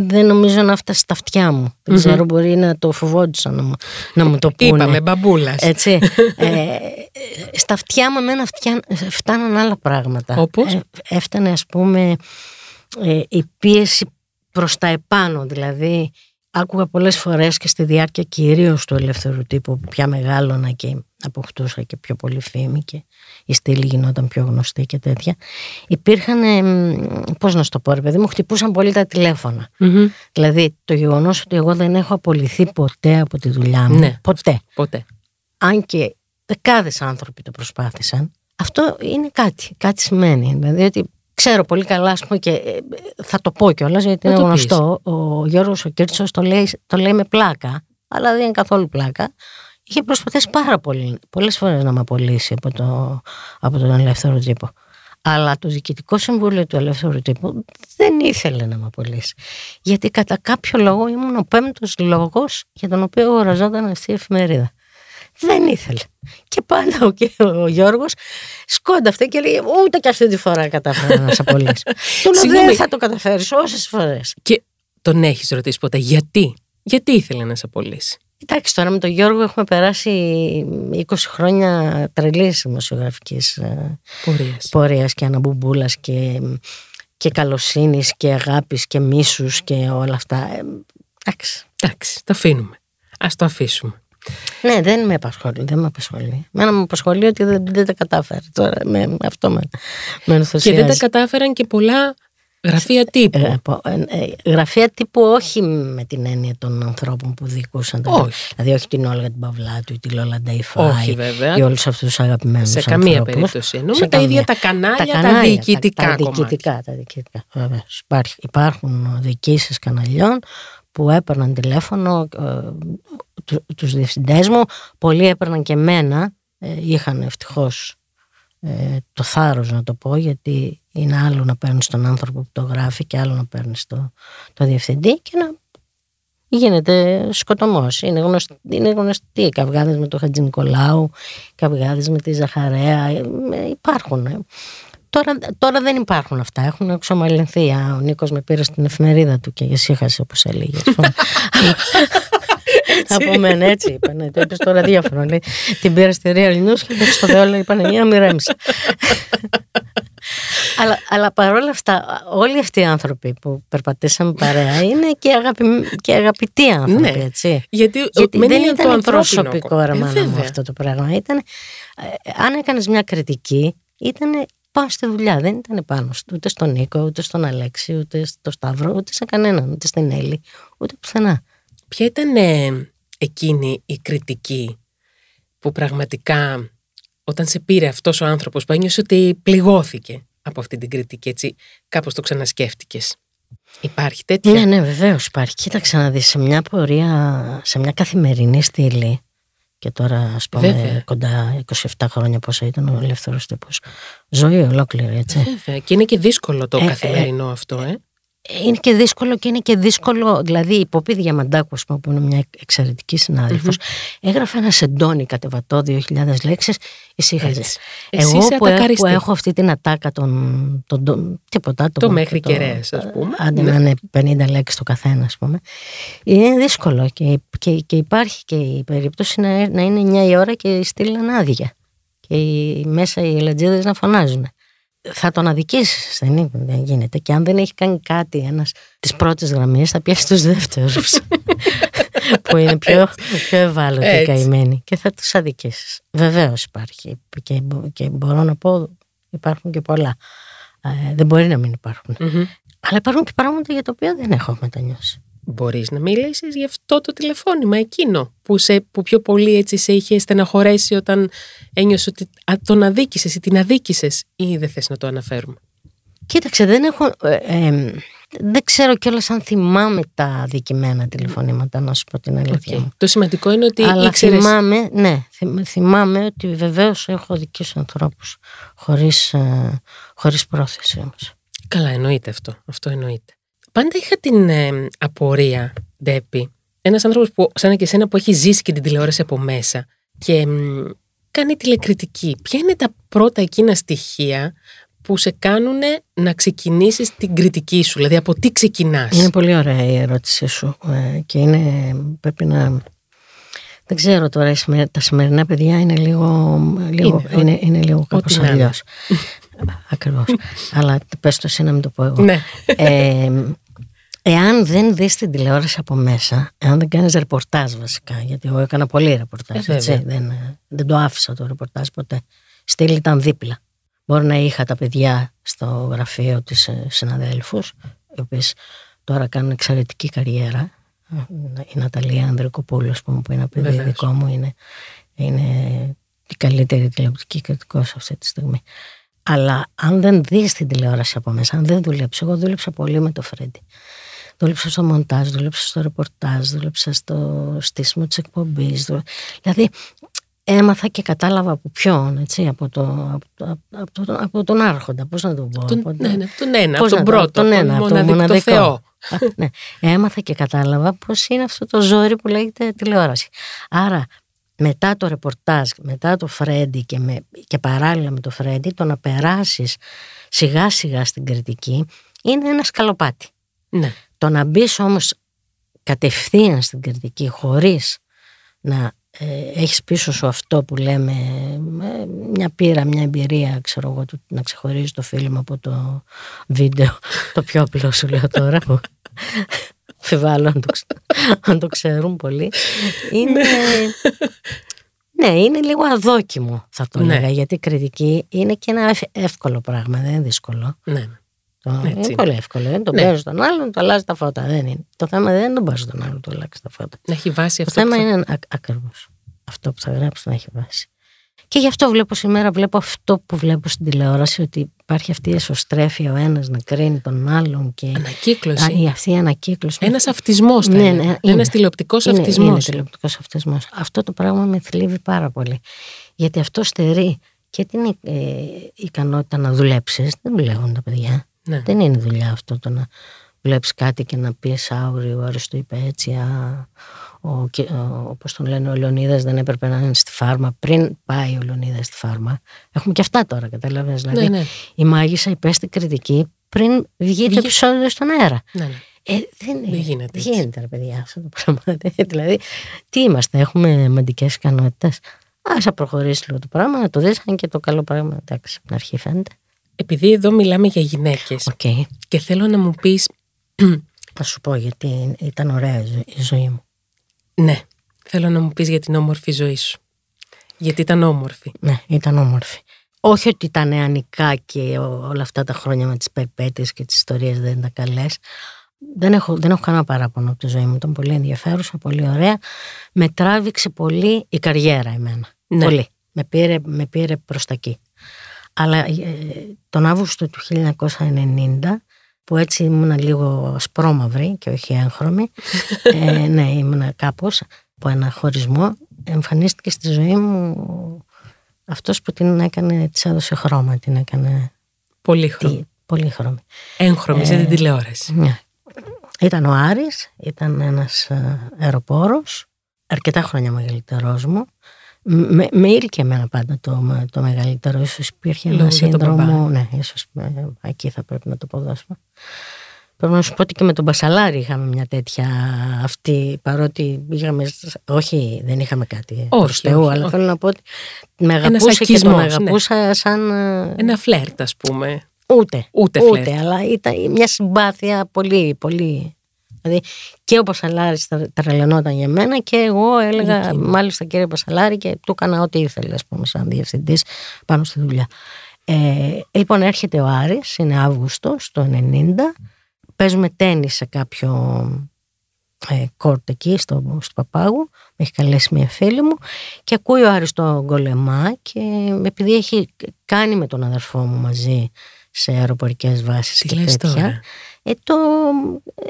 Δεν νομίζω να φτάσει στα αυτιά μου. Δεν ξέρω, μπορεί να το φοβόντουσαν να, μου, να μου το πούνε. Είπαμε, μπαμπούλας. Έτσι. ε, στα αυτιά μου εμένα φτάναν άλλα πράγματα. Όπως; Ε, έφτανε ας πούμε ε, η πίεση προς τα επάνω. Δηλαδή άκουγα πολλές φορές και στη διάρκεια κυρίως του ελεύθερου τύπου που πια μεγάλωνα και αποκτούσα και πιο πολύ φήμη και η στήλη γινόταν πιο γνωστή και τέτοια. Υπήρχαν, πώς να σου το πω ρε παιδί μου, χτυπούσαν πολύ τα τηλεφωνα Δηλαδή το γεγονός ότι εγώ δεν έχω απολυθεί ποτέ από τη δουλειά μου. Ναι, ποτέ. ποτέ. Αν και δεκάδες άνθρωποι το προσπάθησαν, αυτό είναι κάτι, κάτι σημαίνει. Δηλαδή ότι ξέρω πολύ καλά, πούμε, και ε, θα το πω κιόλας γιατί είναι γνωστό. Ο Γιώργος ο Κίρτσος το λέει, το λέει με πλάκα, αλλά δεν είναι καθόλου πλάκα. Είχε προσπαθήσει πάρα πολύ, πολλές φορές να με απολύσει από, το, από τον ελεύθερο τύπο. Αλλά το Διοικητικό Συμβούλιο του Ελεύθερου Τύπου δεν ήθελε να με απολύσει. Γιατί κατά κάποιο λόγο ήμουν ο πέμπτος λόγος για τον οποίο αγοραζόταν αυτή η εφημερίδα. Δεν ήθελε. Και πάντα ο, ο Γιώργος σκόνταυτε και λέει: Ούτε και αυτή τη φορά κατάφερα να σε απολύσει. Του λέω: Δεν θα το καταφέρεις όσες φορές. Και τον έχεις ρωτήσει ποτέ γιατί. Γιατί ήθελε να σε απολύσει. Εντάξει, τώρα με τον Γιώργο έχουμε περάσει 20 χρόνια τρελής δημοσιογραφικής πορείας πορείας και αναμπουμπούλα και, και καλοσύνης και αγάπης και μίσους και όλα αυτά. Ε, εντάξει. Εντάξει, το αφήνουμε. Α το αφήσουμε. Ναι, δεν με απασχολεί. Δεν με απασχολεί. Μένα με απασχολεί ότι δεν, δεν τα κατάφερε. Τώρα με, αυτό με, με ενθουσιάζει. Και δεν τα κατάφεραν και πολλά γραφεία τύπου. Ε, ε, ε, γραφεία τύπου όχι με την έννοια των ανθρώπων που δικούσαν. Όχι. Δηλαδή όχι την Όλγα την Παυλάτου ή την Λόλα Ντέιφάη. Όχι βέβαια. Ή όλους αυτούς τους αγαπημένους Σε καμία περίπτωση. Εννοούμε τα ίδια τα κανάλια, τα, κανάλια, τα διοικητικά. Τα, τα διοικητικά. Τα διοικητικά υπάρχουν διοικήσεις καναλιών που έπαιρναν τηλέφωνο ε, τους διευθυντές μου, πολλοί έπαιρναν και μένα, ε, είχαν ευτυχώς ε, το θάρρος να το πω γιατί είναι άλλο να παίρνεις τον άνθρωπο που το γράφει και άλλο να παίρνεις το, το διευθυντή και να γίνεται σκοτωμός. Είναι γνωστή, είναι γνωστή καυγάδες με τον Χατζη Νικολάου, καυγάδες με τη Ζαχαρέα, υπάρχουν. Τώρα, τώρα δεν υπάρχουν αυτά. Έχουν εξομαλυνθεί. Ο Νίκος με πήρε στην εφημερίδα του και ησύχασε, όπως έλεγες. Από μένα έτσι είπαν. Το είπες στο ραδιόφωνο. Λέει, την πήρα στη Real News και στο Δεόλα είπαν μια μοιρέμισα. αλλά, αλλά παρόλα αυτά, όλοι αυτοί οι άνθρωποι που περπατήσαμε παρέα είναι και, αγαπη, και αγαπητοί άνθρωποι, ναι, έτσι. Γιατί, γιατί δεν ήταν το προσωπικό ρε μου αυτό το πράγμα. Ήταν, ε, αν έκανες μια κριτική, ήταν πάνω στη δουλειά. Δεν ήταν πάνω ούτε στον Νίκο, ούτε στον Αλέξη, ούτε στο Σταύρο, ούτε σε κανέναν, ούτε στην Έλλη, ούτε πουθενά. Ποια ήταν ε, εκείνη η κριτική που πραγματικά όταν σε πήρε αυτός ο άνθρωπος που ένιωσε ότι πληγώθηκε από αυτή την κριτική, έτσι κάπως το ξανασκέφτηκες. Υπάρχει τέτοια; Ναι, ναι, βεβαίως υπάρχει. Κοίταξε να δεις σε μια πορεία, σε μια καθημερινή στήλη και τώρα ας πούμε κοντά 27 χρόνια πόσο ήταν ο ελεύθερος τύπος. Ζωή ολόκληρη έτσι. Βέβαια και είναι και δύσκολο το ε, καθημερινό ε, αυτό ε. Είναι και δύσκολο και είναι και δύσκολο, δηλαδή η Ποπή Διαμαντάκου, που είναι μια εξαιρετική συνάδελφος, mm-hmm. έγραφε ένα σεντόνι κατεβατό 2.000 λέξεις, ησύχαζε. Εγώ που, που, έχω αυτή την ατάκα των, τον, τον, τίποτα, το, το μέχρι το, κεραίες, ας πούμε. Άντε να είναι 50 λέξεις το καθένα, ας πούμε. Είναι δύσκολο και, και, και υπάρχει και η περίπτωση να, να είναι 9 η ώρα και η στήλη άδεια. Και μέσα οι ελατζίδες να φωνάζουν θα τον αδικήσεις. Δεν, δεν γίνεται. Και αν δεν έχει κάνει κάτι ένας τη πρώτη γραμμή, θα πιάσει τους δεύτερους. που είναι πιο, πιο ευάλωτοι οι καημένοι. Και θα τους αδικήσεις. Βεβαίως υπάρχει. Και, και μπορώ να πω υπάρχουν και πολλά. Ε, δεν μπορεί να μην υπάρχουν. Αλλά υπάρχουν και πράγματα για τα οποία δεν έχω μετανιώσει μπορείς να μιλήσεις για αυτό το τηλεφώνημα εκείνο που, σε, που πιο πολύ έτσι σε είχε στεναχωρέσει όταν ένιωσε ότι α, τον αδίκησες ή την αδίκησες ή δεν θες να το αναφέρουμε. Κοίταξε, δεν έχω... Ε, δεν ξέρω κιόλας αν θυμάμαι τα αδικημένα τηλεφωνήματα, να σου πω την αλήθεια. Okay. Το σημαντικό είναι ότι Αλλά ήξερες... θυμάμαι, ναι, θυμάμαι ότι βεβαίως έχω αδικήσει ανθρώπους χωρίς, ε, χωρίς πρόθεση όμως. Καλά, εννοείται αυτό. Αυτό εννοείται. Πάντα είχα την ε, απορία, Ντέπη, ένας άνθρωπος που, σαν και εσένα που έχει ζήσει και την τηλεόραση από μέσα και μ, κάνει τηλεκριτική, ποια είναι τα πρώτα εκείνα στοιχεία που σε κάνουν να ξεκινήσεις την κριτική σου, δηλαδή από τι ξεκινάς; Είναι πολύ ωραία η ερώτησή σου ε, και είναι, πρέπει να... Δεν ξέρω τώρα, τα σημερινά παιδιά είναι λίγο, λίγο, είναι, είναι, είναι λίγο κάπως αλλιώς. Ακριβώς. Αλλά πες το εσύ να μην το πω εγώ. Ναι. Ε, εάν δεν δεις την τηλεόραση από μέσα, εάν δεν κάνεις ρεπορτάζ βασικά, γιατί εγώ έκανα πολύ ρεπορτάζ, Ε, έτσι, βέβαια. δεν, δεν το άφησα το ρεπορτάζ ποτέ. Στήλη ήταν δίπλα. Μπορεί να είχα τα παιδιά στο γραφείο της ε, συναδέλφους, οι οποίες τώρα κάνουν εξαιρετική καριέρα. Η Ναταλία Ανδρικοπούλος που είναι ένα παιδί Βεβαίως. δικό μου, είναι, είναι η καλύτερη τηλεοπτική κριτικός αυτή τη στιγμή. Αλλά αν δεν δεις την τηλεόραση από μέσα, αν δεν δουλέψεις, εγώ δούλεψα πολύ με το Φρέντι. Δούλεψα στο μοντάζ, δούλεψα στο ρεπορτάζ, δούλεψα στο στήσιμο της εκπομπής. δούλε- Δηλαδή, έμαθα και κατάλαβα από ποιον, έτσι, από, το, από, το, από, το, από τον άρχοντα, πώς να το πω. Τον, από το- ναι, ναι, τον ένα, πώς από τον να το- πρώτο, τον από ένα, από τον τον μοναδικό, το μοναδικό. Θεό. Α, ναι. Έμαθα και κατάλαβα πώς είναι αυτό το ζόρι που λέγεται τηλεόραση. Άρα μετά το ρεπορτάζ, μετά το Φρέντι και, με, και παράλληλα με το Φρέντι, το να περάσεις σιγά σιγά στην κριτική είναι ένα σκαλοπάτι. Ναι. Το να μπεις όμως κατευθείαν στην κριτική χωρίς να ε, έχεις πίσω σου αυτό που λέμε ε, μια πείρα, μια εμπειρία ξέρω εγώ, του- να ξεχωρίζεις το φιλμ από το βίντεο το πιο απλό σου λέω τώρα που αμφιβάλλω αν το, ξε- αν το ξέρουν πολλοί είναι ναι είναι λίγο αδόκιμο θα το Ναι. έλεγα γιατί η κριτική είναι και ένα ευ- εύκολο πράγμα δεν είναι δύσκολο ναι. Το, Έτσι είναι είναι. πολύ εύκολο. Δεν τον Ναι. παίζει τον άλλον, το αλλάζεις τα φώτα. Δεν είναι. Το θέμα δεν είναι τον παίζει τον άλλον, το αλλάξεις τα φώτα. Να έχει βάση Το αυτό. θέμα που θα- είναι ακριβώς αυτό που θα γράψει να έχει βάση. Και γι' αυτό βλέπω σήμερα, βλέπω αυτό που βλέπω στην τηλεόραση, ότι υπάρχει αυτή η εσωστρέφεια ο ένας να κρίνει τον άλλον και Ανακύκλωση. Α, η, αυτή η ανακύκλωση. Ένας αυτισμός. Ναι, ναι, είναι. Ένας τηλεοπτικός είναι, αυτισμός. είναι τηλεοπτικός αυτισμός. Αυτό το πράγμα με θλίβει πάρα πολύ. Γιατί αυτό στερεί και την ε, ικανότητα να δουλέψεις. Δεν δουλεύουν τα παιδιά. Ναι. Δεν είναι δουλειά αυτό το να βλέπεις κάτι και να πεις άουρη, ο Άρης το είπε έτσι, α, ο, και- ο, όπως τον λένε ο Λεωνίδας δεν έπρεπε να είναι στη φάρμα πριν πάει ο Λεωνίδας στη φάρμα. Έχουμε και αυτά τώρα, καταλαβαίνεις. Δηλαδή, Ναι, ναι. η Μάγισσα υπέστη κριτική πριν βγει το Βγήκε- επεισόδιο στον αέρα. ναι, ναι. Ε, δεν, Δεν γίνεται Δεν έτσι. γίνεται, ρε παιδιά, αυτό το πράγμα. δηλαδή, τι είμαστε, έχουμε μαντικές ικανότητες. Α θα προχωρήσει λίγο το πράγμα, να το δεις, αν και το καλό πράγμα, εντάξει, από την αρχή φαίνεται. Επειδή εδώ μιλάμε για γυναίκες Οκ. και θέλω να μου πεις. Θα σου πω γιατί ήταν ωραία η ζω- η ζωή μου. ναι, θέλω να μου πεις για την όμορφη ζωή σου. Γιατί ήταν όμορφη. Ναι, ήταν όμορφη. Όχι ότι τα νεανικά και ο- όλα αυτά τα χρόνια με τις περιπέτειες και τις ιστορίες δεν ήταν καλές. Δεν έχω, δεν έχω κανένα παράπονο από τη ζωή μου. Ήταν πολύ ενδιαφέρουσα, πολύ ωραία. Με τράβηξε πολύ η καριέρα εμένα. Ναι. Πολύ. Με πήρε, με πήρε προς τα εκεί. Αλλά ε, τον Αύγουστο του 1990 που έτσι ήμουν λίγο σπρώμαυρη και όχι έγχρωμη. ε, ναι, ήμουν κάπως από ένα χωρισμό. Εμφανίστηκε στη ζωή μου αυτός που την έκανε, της έδωσε χρώμα, την έκανε Πολύχρωμη. τι, πολύ χρώμη. Έγχρωμη σε την τηλεόραση. Ναι. Ήταν ο Άρης, ήταν ένας ε, αεροπόρος, αρκετά χρόνια μεγαλύτερός μου. Με, με ήλκε εμένα πάντα το, το μεγαλύτερο, ίσως υπήρχε ένα Λόγω για τον σύνδρομο, μπαμπά. ναι, ίσως ε, εκεί θα πρέπει να το αποδώσουμε. Πρέπει να σου πω ότι και με τον Μπασαλάρη είχαμε μια τέτοια αυτή, παρότι είχαμε, όχι δεν είχαμε κάτι Όχι, προς Θεού, όχι, αλλά όχι. θέλω να πω ότι με αγαπούσε και τον ακισμός, ναι. αγαπούσα σαν... ε, Ένα φλερτ, ας πούμε. Ούτε. Ούτε ούτε φλερτ. αλλά ήταν μια συμπάθεια πολύ, πολύ. Δηλαδή και ο Πασαλάρης τα- τρελαινόταν για μένα και εγώ έλεγα Για εκείνο. μάλιστα κύριε Πασαλάρη και του έκανα ό,τι ήθελε ας πούμε σαν διευθυντής πάνω στη δουλειά. Ε, λοιπόν έρχεται ο Άρης, είναι Αύγουστος το 90, παίζουμε τέννις σε κάποιο ε, κόρτ εκεί στο, στο Παπάγου, με έχει καλέσει μια φίλη μου και ακούει ο Άρης τον Γκολεμά και επειδή έχει κάνει με τον αδερφό μου μαζί σε αεροπορικές βάσεις Τι και λες τέτοια τώρα; ε, το,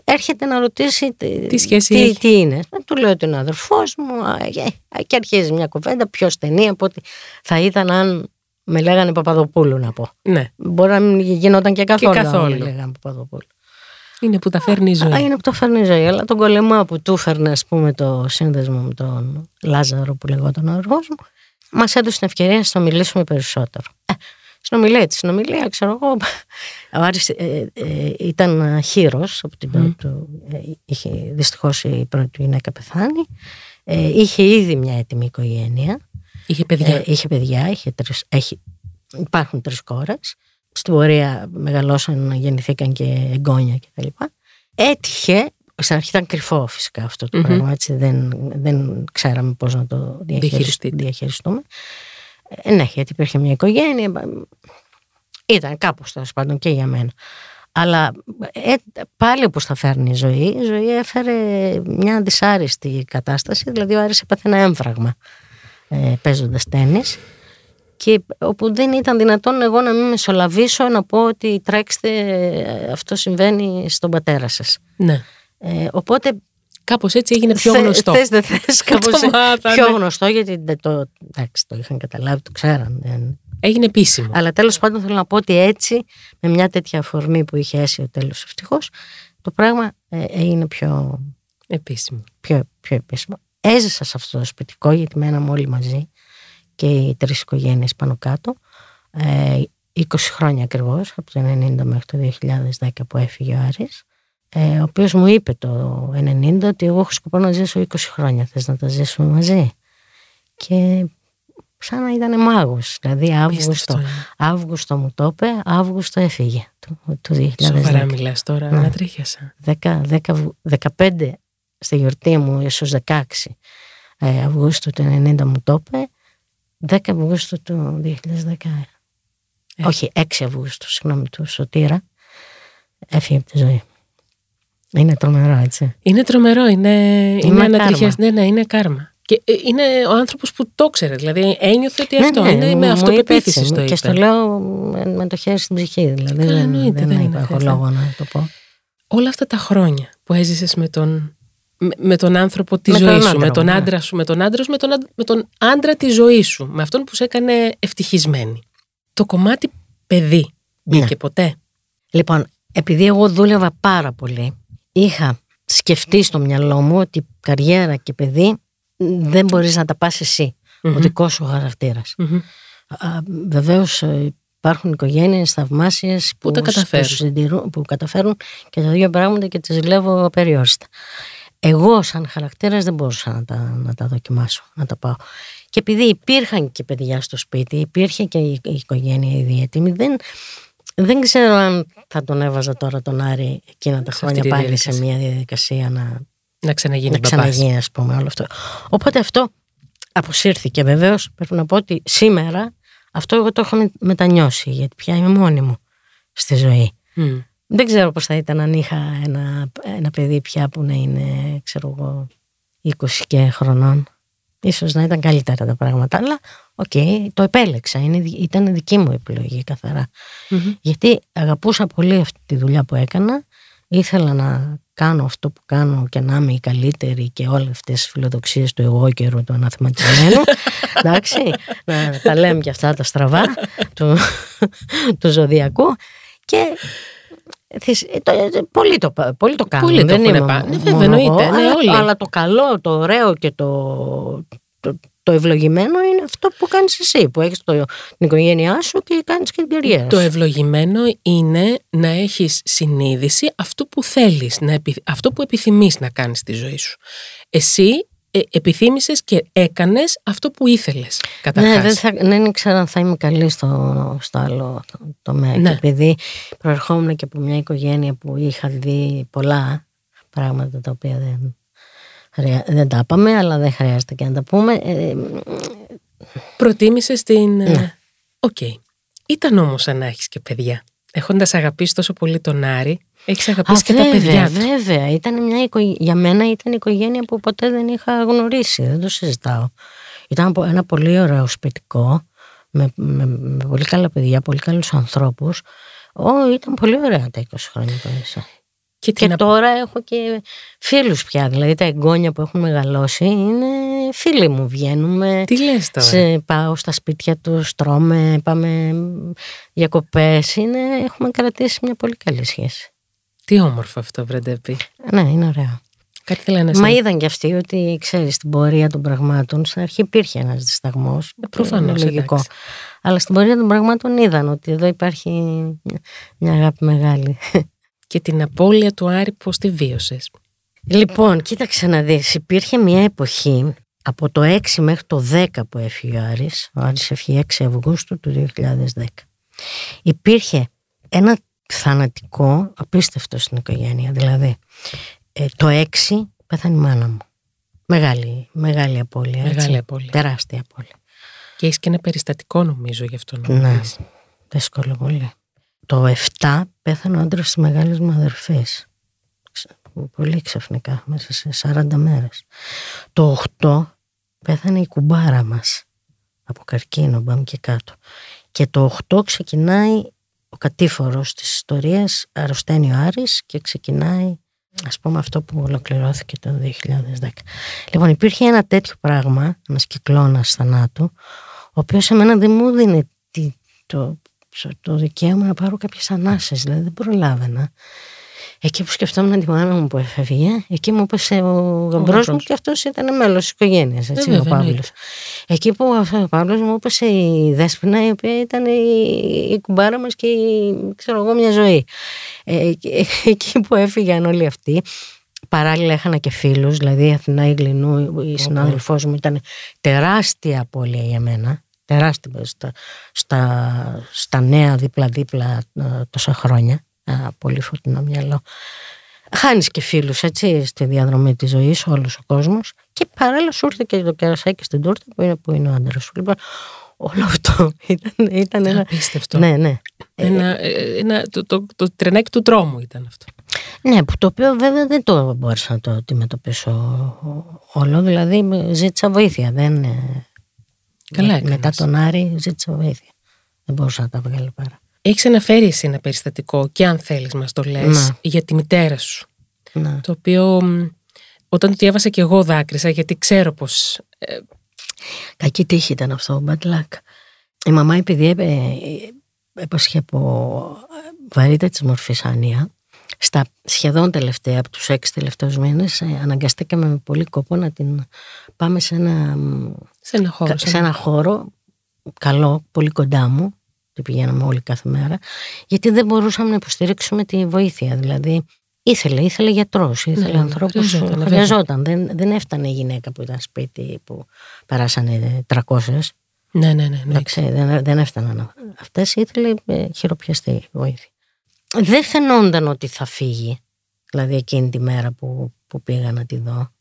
έρχεται να ρωτήσει τι, Τι σχέση τι, έχει; τι είναι. Ε, του λέω ότι είναι ο αδερφός μου α, ε, και αρχίζει μια κουβέντα πιο στενή από ότι θα ήταν αν με λέγανε Παπαδοπούλου να πω. Ναι. Μπορεί να μην γινόταν και καθόλου, αν καθόλου. με λέγανε Παπαδοπούλου. Είναι που τα φέρνει η ζωή. είναι που τα φέρνει η ζωή. Αλλά τον κολεμά που του φέρνει, ας πούμε, το σύνδεσμο με τον Λάζαρο που λεγόταν ο αργό μου, μας έδωσε την ευκαιρία να μιλήσουμε περισσότερο. Ε, συνομιλία τη συνομιλία, ξέρω εγώ. Ο Άρης ε, ε, ήταν χείρος από την mm. του. Ε, είχε δυστυχώς η πρώτη του γυναίκα πεθάνει. Ε, είχε ήδη μια έτοιμη οικογένεια. Είχε παιδιά. Ε, είχε παιδιά, είχε τρεις, έχει, υπάρχουν τρεις κόρες. Στην πορεία μεγαλώσαν, γεννηθήκαν και εγγόνια κτλ. Έτυχε, στην αρχή ήταν κρυφό φυσικά αυτό το mm-hmm. πράγμα, έτσι δεν, δεν ξέραμε πώς να το διαχειριστούμε. Ε, ναι, γιατί υπήρχε μια οικογένεια, ήταν κάπως τέλος πάντων και για μένα. Αλλά ε, πάλι όπως θα φέρνει η ζωή, η ζωή έφερε μια δυσάρεστη κατάσταση, δηλαδή ο Άρης έπαθε ένα έμφραγμα ε, παίζοντας τέννις και όπου δεν ήταν δυνατόν εγώ να μην μεσολαβήσω να πω ότι τρέξτε αυτό συμβαίνει στον πατέρα σας. Ναι. Ε, οπότε Κάπως έτσι έγινε πιο γνωστό. Θες δεν θες κάπως πιο ναι. γνωστό γιατί το, εντάξει, το είχαν καταλάβει, το ξέραν. Έγινε επίσημο. Αλλά τέλος πάντων θέλω να πω ότι έτσι με μια τέτοια αφορμή που είχε έσει ο τέλος ευτυχώς το πράγμα ε, έγινε πιο επίσημο. Πιο, πιο επίσημο. Έζησα σε αυτό το σπιτικό γιατί μέναμε όλοι μαζί και οι τρεις οικογένειες πάνω κάτω. Ε, 20 χρόνια ακριβώς, από το 90 μέχρι το 2010 που έφυγε ο Άρης. Ε, ο οποίος μου είπε το 90 ότι εγώ έχω σκοπό να ζήσω 20 χρόνια. Θες να τα ζήσουμε μαζί; Και σαν να ήταν μάγος. Δηλαδή Αύγουστο, Αύγουστο μου το είπε, Αύγουστο έφυγε το, το 2010. Σοβαρά μιλάς τώρα, να τρίχιασα. 15 στη γιορτή μου, ίσως 16 ε, Αυγούστου του 90 μου το είπε, 10 Αυγούστου του 2010. Ε. Όχι, 6 Αυγούστου, συγγνώμη, του Σωτήρα, έφυγε από τη ζωή. Είναι τρομερό, έτσι. Είναι τρομερό, είναι, είναι, είναι Ναι, ναι, είναι κάρμα. Και ε, είναι ο άνθρωπος που το ξέρει, δηλαδή ένιωθε ότι ναι, αυτό ναι, είναι με αυτοπεποίθηση. Το και στο λέω με το χέρι στην ψυχή. Δηλαδή δεν, εννοείται, δεν, δεν έχω λόγο να το πω. Όλα αυτά τα χρόνια που έζησες με τον, με, τον άνθρωπο τη ζωή σου, με τον ναι. άντρα σου, με τον άντρα σου, με τον, με τον άντρα της ζωής σου, με αυτόν που σε έκανε ευτυχισμένη. Το κομμάτι παιδί μπήκε ναι. ποτέ; Λοιπόν, επειδή εγώ δούλευα πάρα πολύ, είχα σκεφτεί στο μυαλό μου ότι καριέρα και παιδί δεν μπορείς να τα πας εσύ, ο δικός σου χαρακτηρας Βεβαίως ε, υπάρχουν οικογένειες θαυμάσιες που, που, τα καταφέρουν. που καταφέρουν και τα δύο πράγματα και τις ζηλεύω απεριόριστα. Εγώ σαν χαρακτήρας δεν μπορούσα να τα, να τα δοκιμάσω, να τα πάω. Και επειδή υπήρχαν και παιδιά στο σπίτι, υπήρχε και η, οικογένεια ιδιαίτερη, δεν, δεν ξέρω αν θα τον έβαζα τώρα τον Άρη εκείνα τα χρόνια πάλι σε μια διαδικασία να, να ξαναγίνει, να ξαναγίνει ας πούμε όλο αυτό. Οπότε αυτό αποσύρθηκε βεβαίως. Πρέπει να πω ότι σήμερα αυτό εγώ το έχω μετανιώσει γιατί πια είμαι μόνη μου στη ζωή. Δεν ξέρω πώς θα ήταν αν είχα ένα, ένα παιδί πια που να είναι ξέρω εγώ 20 και χρονών. Ίσως να ήταν καλύτερα τα πράγματα, αλλά OK, okay, το επέλεξα. Είναι, ήταν δική μου επιλογή Γιατί αγαπούσα πολύ αυτή τη δουλειά που έκανα. Ήθελα να κάνω αυτό που κάνω και να είμαι η καλύτερη και όλες αυτές τις φιλοδοξίες του αιγόκερου του αναθεματισμένου. Εντάξει, να τα λέμε και αυτά τα στραβά του, του ζωδιακού. Και πολύ το, πολύ το κάνουν. Πολύ δεν το είναι ναι, βέβαια, εννοείται. Ναι, αλλά, αλλά το καλό, το ωραίο και το, το, το ευλογημένο είναι αυτό που κάνεις εσύ, που έχεις το, την οικογένειά σου και κάνεις και την καριέρα Το ευλογημένο είναι να έχεις συνείδηση αυτού που θέλεις, να, αυτό που επιθυμείς να κάνεις στη ζωή σου. Εσύ ε, επιθύμησες και έκανες αυτό που ήθελες καταρχάς. Ναι, δεν, θα, δεν ήξερα αν θα είμαι καλή στο, στο άλλο τομέα. Ναι. Και επειδή προερχόμουν και από μια οικογένεια που είχα δει πολλά πράγματα τα οποία δεν δεν τα είπαμε, αλλά δεν χρειάζεται και να τα πούμε. Ε, Προτίμησες την. Ε, ναι. Οκ. Ήταν όμως να έχεις και παιδιά. Έχοντας αγαπήσει τόσο πολύ τον Άρη, έχεις αγαπήσει και τα παιδιά του. Βέβαια, ήταν μια για μένα ήταν η οικογένεια που ποτέ δεν είχα γνωρίσει. Δεν το συζητάω. Ήταν ένα πολύ ωραίο σπιτικό, με, με, με πολύ καλά παιδιά, πολύ καλούς ανθρώπους. ήταν πολύ ωραία τα 20 χρόνια που έζησα. Και, και τώρα έχω και φίλους πια, δηλαδή τα εγγόνια που έχουν μεγαλώσει είναι φίλοι μου, βγαίνουμε. Τι λες τώρα; Σε, πάω στα σπίτια τους, τρώμε, πάμε διακοπές, είναι, έχουμε κρατήσει μια πολύ καλή σχέση. Τι όμορφο αυτό, Βρεντέπη. Ναι, είναι ωραίο. Κάτι θέλανε να Μα σε- είδαν κι αυτοί ότι, ξέρεις, στην πορεία των πραγμάτων, στην αρχή υπήρχε ένας δισταγμός. Ε, προφανώς, λογικό. εντάξει. Αλλά στην πορεία των πραγμάτων είδαν ότι εδώ υπάρχει μια- μια αγάπη μεγάλη. Και την απώλεια του Άρη πώς τη βίωσες. Λοιπόν, κοίταξε να δεις, υπήρχε μια εποχή από το 6 μέχρι το 10 που έφυγε ο Άρης, ο Άρης έφυγε 6 Αυγούστου του 2010. Υπήρχε ένα θανατικό, απίστευτο στην οικογένεια, δηλαδή ε, το 6 πέθανε η μάνα μου. Μεγάλη, μεγάλη απώλεια. έτσι. Μεγάλη απώλεια. Τεράστια απώλεια. Και έχεις και ένα περιστατικό νομίζω γι' αυτό να μου Ναι. πεις. Δύσκολο πολύ. Το 7 πέθανε ο άντρας της μεγάλης μου αδερφής. Ξε- Πολύ ξαφνικά, μέσα σε 40 μέρες. Το 8 πέθανε η κουμπάρα μας. Από καρκίνο, πάμε και κάτω. Και το 8 ξεκινάει ο κατήφορος της ιστορίας, αρρωσταίνει ο Άρης και ξεκινάει ας πούμε αυτό που ολοκληρώθηκε το 2010. Λοιπόν υπήρχε ένα τέτοιο πράγμα, ένας κυκλώνας θανάτου, ο οποίος εμένα δεν μου δίνει τη- το, το δικαίωμα να πάρω κάποιες ανάσες, δηλαδή δεν προλάβαινα. Εκεί που σκεφτόμουν τη μάνα μου που έφευγε, εκεί μου έπεσε ο γαμπρός μου γαμπρός. και αυτός ήταν μέλος της οικογένειας, έτσι, Ε, ο βέβαια, Παύλος. Εκεί που ο Παύλος μου έπεσε η Δέσποινα, η οποία ήταν η, η κουμπάρα μας και η, ξέρω εγώ μια ζωή. Ε, και- εκεί που έφυγαν όλοι αυτοί, παράλληλα έχανα και φίλους, δηλαδή η Αθηνά Ιγλινού, η συνάδελφός μου ήταν τεράστια απώλεια για μένα. Τεράστια στα, στα, στα νέα δίπλα-δίπλα ε, τόσα χρόνια. Ε, πολύ φωτεινό μυαλό. Χάνεις και φίλους έτσι στη διαδρομή της ζωής όλος ο κόσμος και παράλληλα σου ήρθε και το κερασάκι στην τούρτα που είναι, που είναι ο άντρας σου. Λοιπόν, όλο αυτό ήταν, ήταν ένα... Απίστευτο. Ναι, ναι. Ένα, ε, ένα, το, το, το τρενάκι του τρόμου ήταν αυτό. Ναι, που το οποίο βέβαια δεν το μπόρεσα να το αντιμετωπίσω όλο. Δηλαδή με- ζήτησα βοήθεια. Δεν, ε, Καλά με- έκανες. μετά τον Άρη ζήτησα βοήθεια. Δεν μπορούσα να τα βγάλω πέρα. Έχεις αναφέρει εσύ ένα περιστατικό και αν θέλεις μας το λες Ναι. για τη μητέρα σου. Ναι. Το οποίο μ, όταν το διάβασα και εγώ δάκρυσα γιατί ξέρω πως ε, Κακή τύχη ήταν αυτό, bad luck. Η μαμά επειδή έπε, έπασχε από βαρύτητα της μορφής άνοια, στα σχεδόν τελευταία, από τους έξι τελευταίους μήνες, ε, αναγκαστήκαμε με πολύ κόπο να την πάμε σε ένα, μ, σε ένα χώρο. κα- σε ένα χώρο καλό, πολύ κοντά μου, το πηγαίναμε όλοι κάθε μέρα, γιατί δεν μπορούσαμε να υποστηρίξουμε τη βοήθεια. Δηλαδή, ήθελε, ήθελε γιατρός, ήθελε ναι, ανθρώπους, χρειαζόταν, βέβαια. χρειαζόταν. Δεν, δεν έφτανε η γυναίκα που ήταν σπίτι, που περάσανε 300. Ναι, ναι, ναι. ναι. Εντάξει, δεν, δεν έφταναν. Αυτές ήθελε ε, χειροπιαστή βοήθεια. Δεν φαινόταν ότι θα φύγει, δηλαδή εκείνη τη μέρα που, που πήγα να τη δω.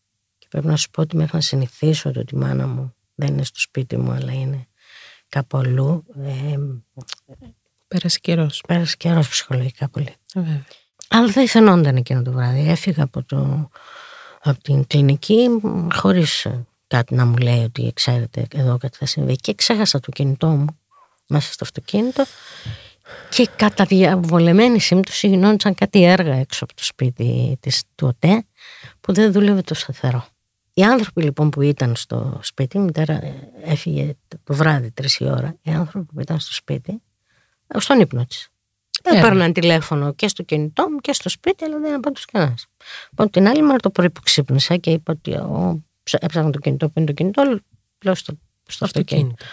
Και πρέπει να σου πω ότι μέχρι να συνηθίσω το ότι η μάνα μου δεν είναι στο σπίτι μου, αλλά είναι κάπου αλλού. Ε, Πέρασε καιρός. πέρασε καιρός ψυχολογικά πολύ. Βέβαια. Αλλά δεν φαινόταν εκείνο το βράδυ. Έφυγα από, το, από την κλινική χωρίς ε, κάτι να μου λέει ότι ξέρετε εδώ κάτι θα συμβεί. Και ξέχασα το κινητό μου μέσα στο αυτοκίνητο και κατά διαβολεμένη σύμπτωση γινόντουσαν κάτι έργα έξω από το σπίτι της, του ΟΤΕ που δεν δούλευε το σταθερό. Οι άνθρωποι λοιπόν που ήταν στο σπίτι, η μητέρα ε, έφυγε το βράδυ τρεις η ώρα, οι άνθρωποι που ήταν στο σπίτι, ε, στον ύπνο της. Δεν Έργα. παίρναν τηλέφωνο και στο κινητό μου και στο σπίτι, αλλά δεν απάντησε κανένας. Λοιπόν, την άλλη μέρα το πρωί που ξύπνησα και είπα ότι ο, ψ- έψαχνα το κινητό που είναι το κινητό, λέω στο, στο αυτοκίνητο. Αυτοκίνητο.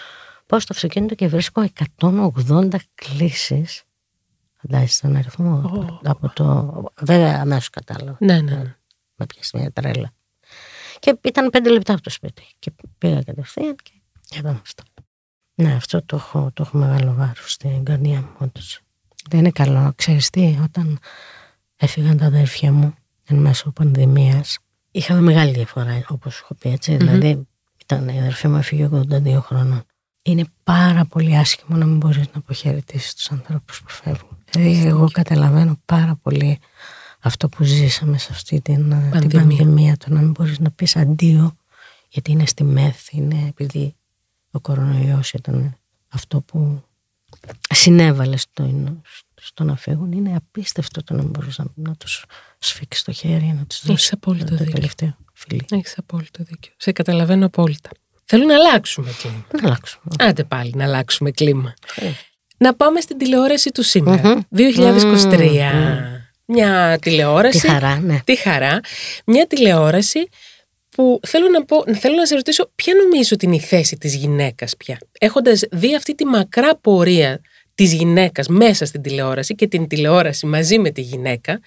Πάω στο αυτοκίνητο και βρίσκω 180 κλήσει. Φαντάζεσαι τον αριθμό. από- Από το. Βέβαια, αμέσως κατάλαβα. Ναι, ναι. ναι. Με πιάσει μια τρέλα. Και ήταν πέντε λεπτά από το σπίτι. Και πήγα κατευθείαν και είδαμε αυτό. Ναι, αυτό το έχω, το έχω μεγάλο βάρος στην καρδιά μου, όντως. Δεν είναι καλό, ξέρεις τι, όταν έφυγαν τα αδέρφια μου εν μέσω πανδημίας, είχαμε μεγάλη διαφορά, όπως σου έχω πει, έτσι. Δηλαδή, ήταν, η αδερφή μου έφυγε 82 χρονών. Είναι πάρα πολύ άσχημο να μην μπορείς να αποχαιρετήσεις τους ανθρώπους που φεύγουν. Δηλαδή, εγώ καταλαβαίνω πάρα πολύ αυτό που ζήσαμε σε αυτή την ε, την Πανδημία. πανδημία, το να μην μπορείς να πεις αντίο, γιατί είναι στη ΜΕΘ, είναι επειδή ο κορονοϊός ήταν αυτό που συνέβαλε στο, στο να φύγουν. Είναι απίστευτο το να μην μπορείς να, να τους σφίξεις το χέρι, να τους Έχεις δώσεις απόλυτο το, το δίκιο. τελευταίο φιλί. Έχεις απόλυτο δίκιο. Σε καταλαβαίνω απόλυτα. Θέλω να αλλάξουμε κλίμα. Να αλλάξουμε. Άντε πάλι να αλλάξουμε κλίμα. Να πάμε στην τηλεόραση του Μμμ. σήμερα. 2023. Μια τηλεόραση. Τη χαρά, ναι. Τη χαρά. Μια τηλεόραση που θέλω να, πω, θέλω να σε ρωτήσω ποια νομίζω ότι είναι η θέση της γυναίκας πια; Έχοντας δει αυτή τη μακρά πορεία της γυναίκας μέσα στην τηλεόραση και την τηλεόραση μαζί με τη γυναίκα,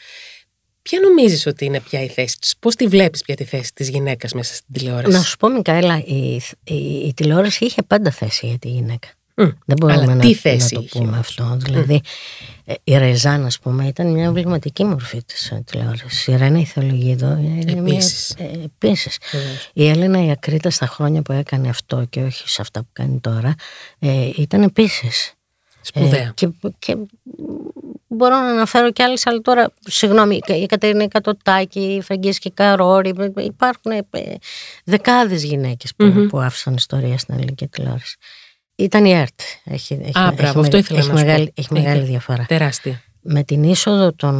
ποια νομίζεις ότι είναι πια η θέση της, πώς τη βλέπεις πια τη θέση της γυναίκας μέσα στην τηλεόραση; Να σου πω Μικαέλα, η, η, η τηλεόραση είχε πάντα θέση για τη γυναίκα. Mm. Δεν μπορούμε Αλλά να, τι θέση να το είχε πούμε αυτό. Δηλαδή, ε, η Ρεζάν, ας πούμε, ήταν μια εμβληματική μορφή της τηλεόρασης. Η Ρένα Ιθολογίδο είναι μια. Επίσης. Ε, επίσης. Η Έλληνα η Ακρίτα στα χρόνια που έκανε αυτό και όχι σε αυτά που κάνει τώρα, ε, ήταν επίσης. Σπουδαία. και, και μπορώ να αναφέρω κι άλλες, αλλά τώρα, συγγνώμη, η Κατερίνα Κατοτάκη, η Φραγκίσκη Καρόρη, υπάρχουν ε, δεκάδες γυναίκες που, Μμμ. που άφησαν ιστορία στην ελληνική τηλεόραση. Ήταν η ΕΡΤ. Έχει, έχει, Α, έχει μπράβο, μεγα- αυτό ήθελα έχει να σου πω. μεγάλη, Έχει μεγάλη Έχει. διαφορά. Τεράστια. Με την είσοδο των,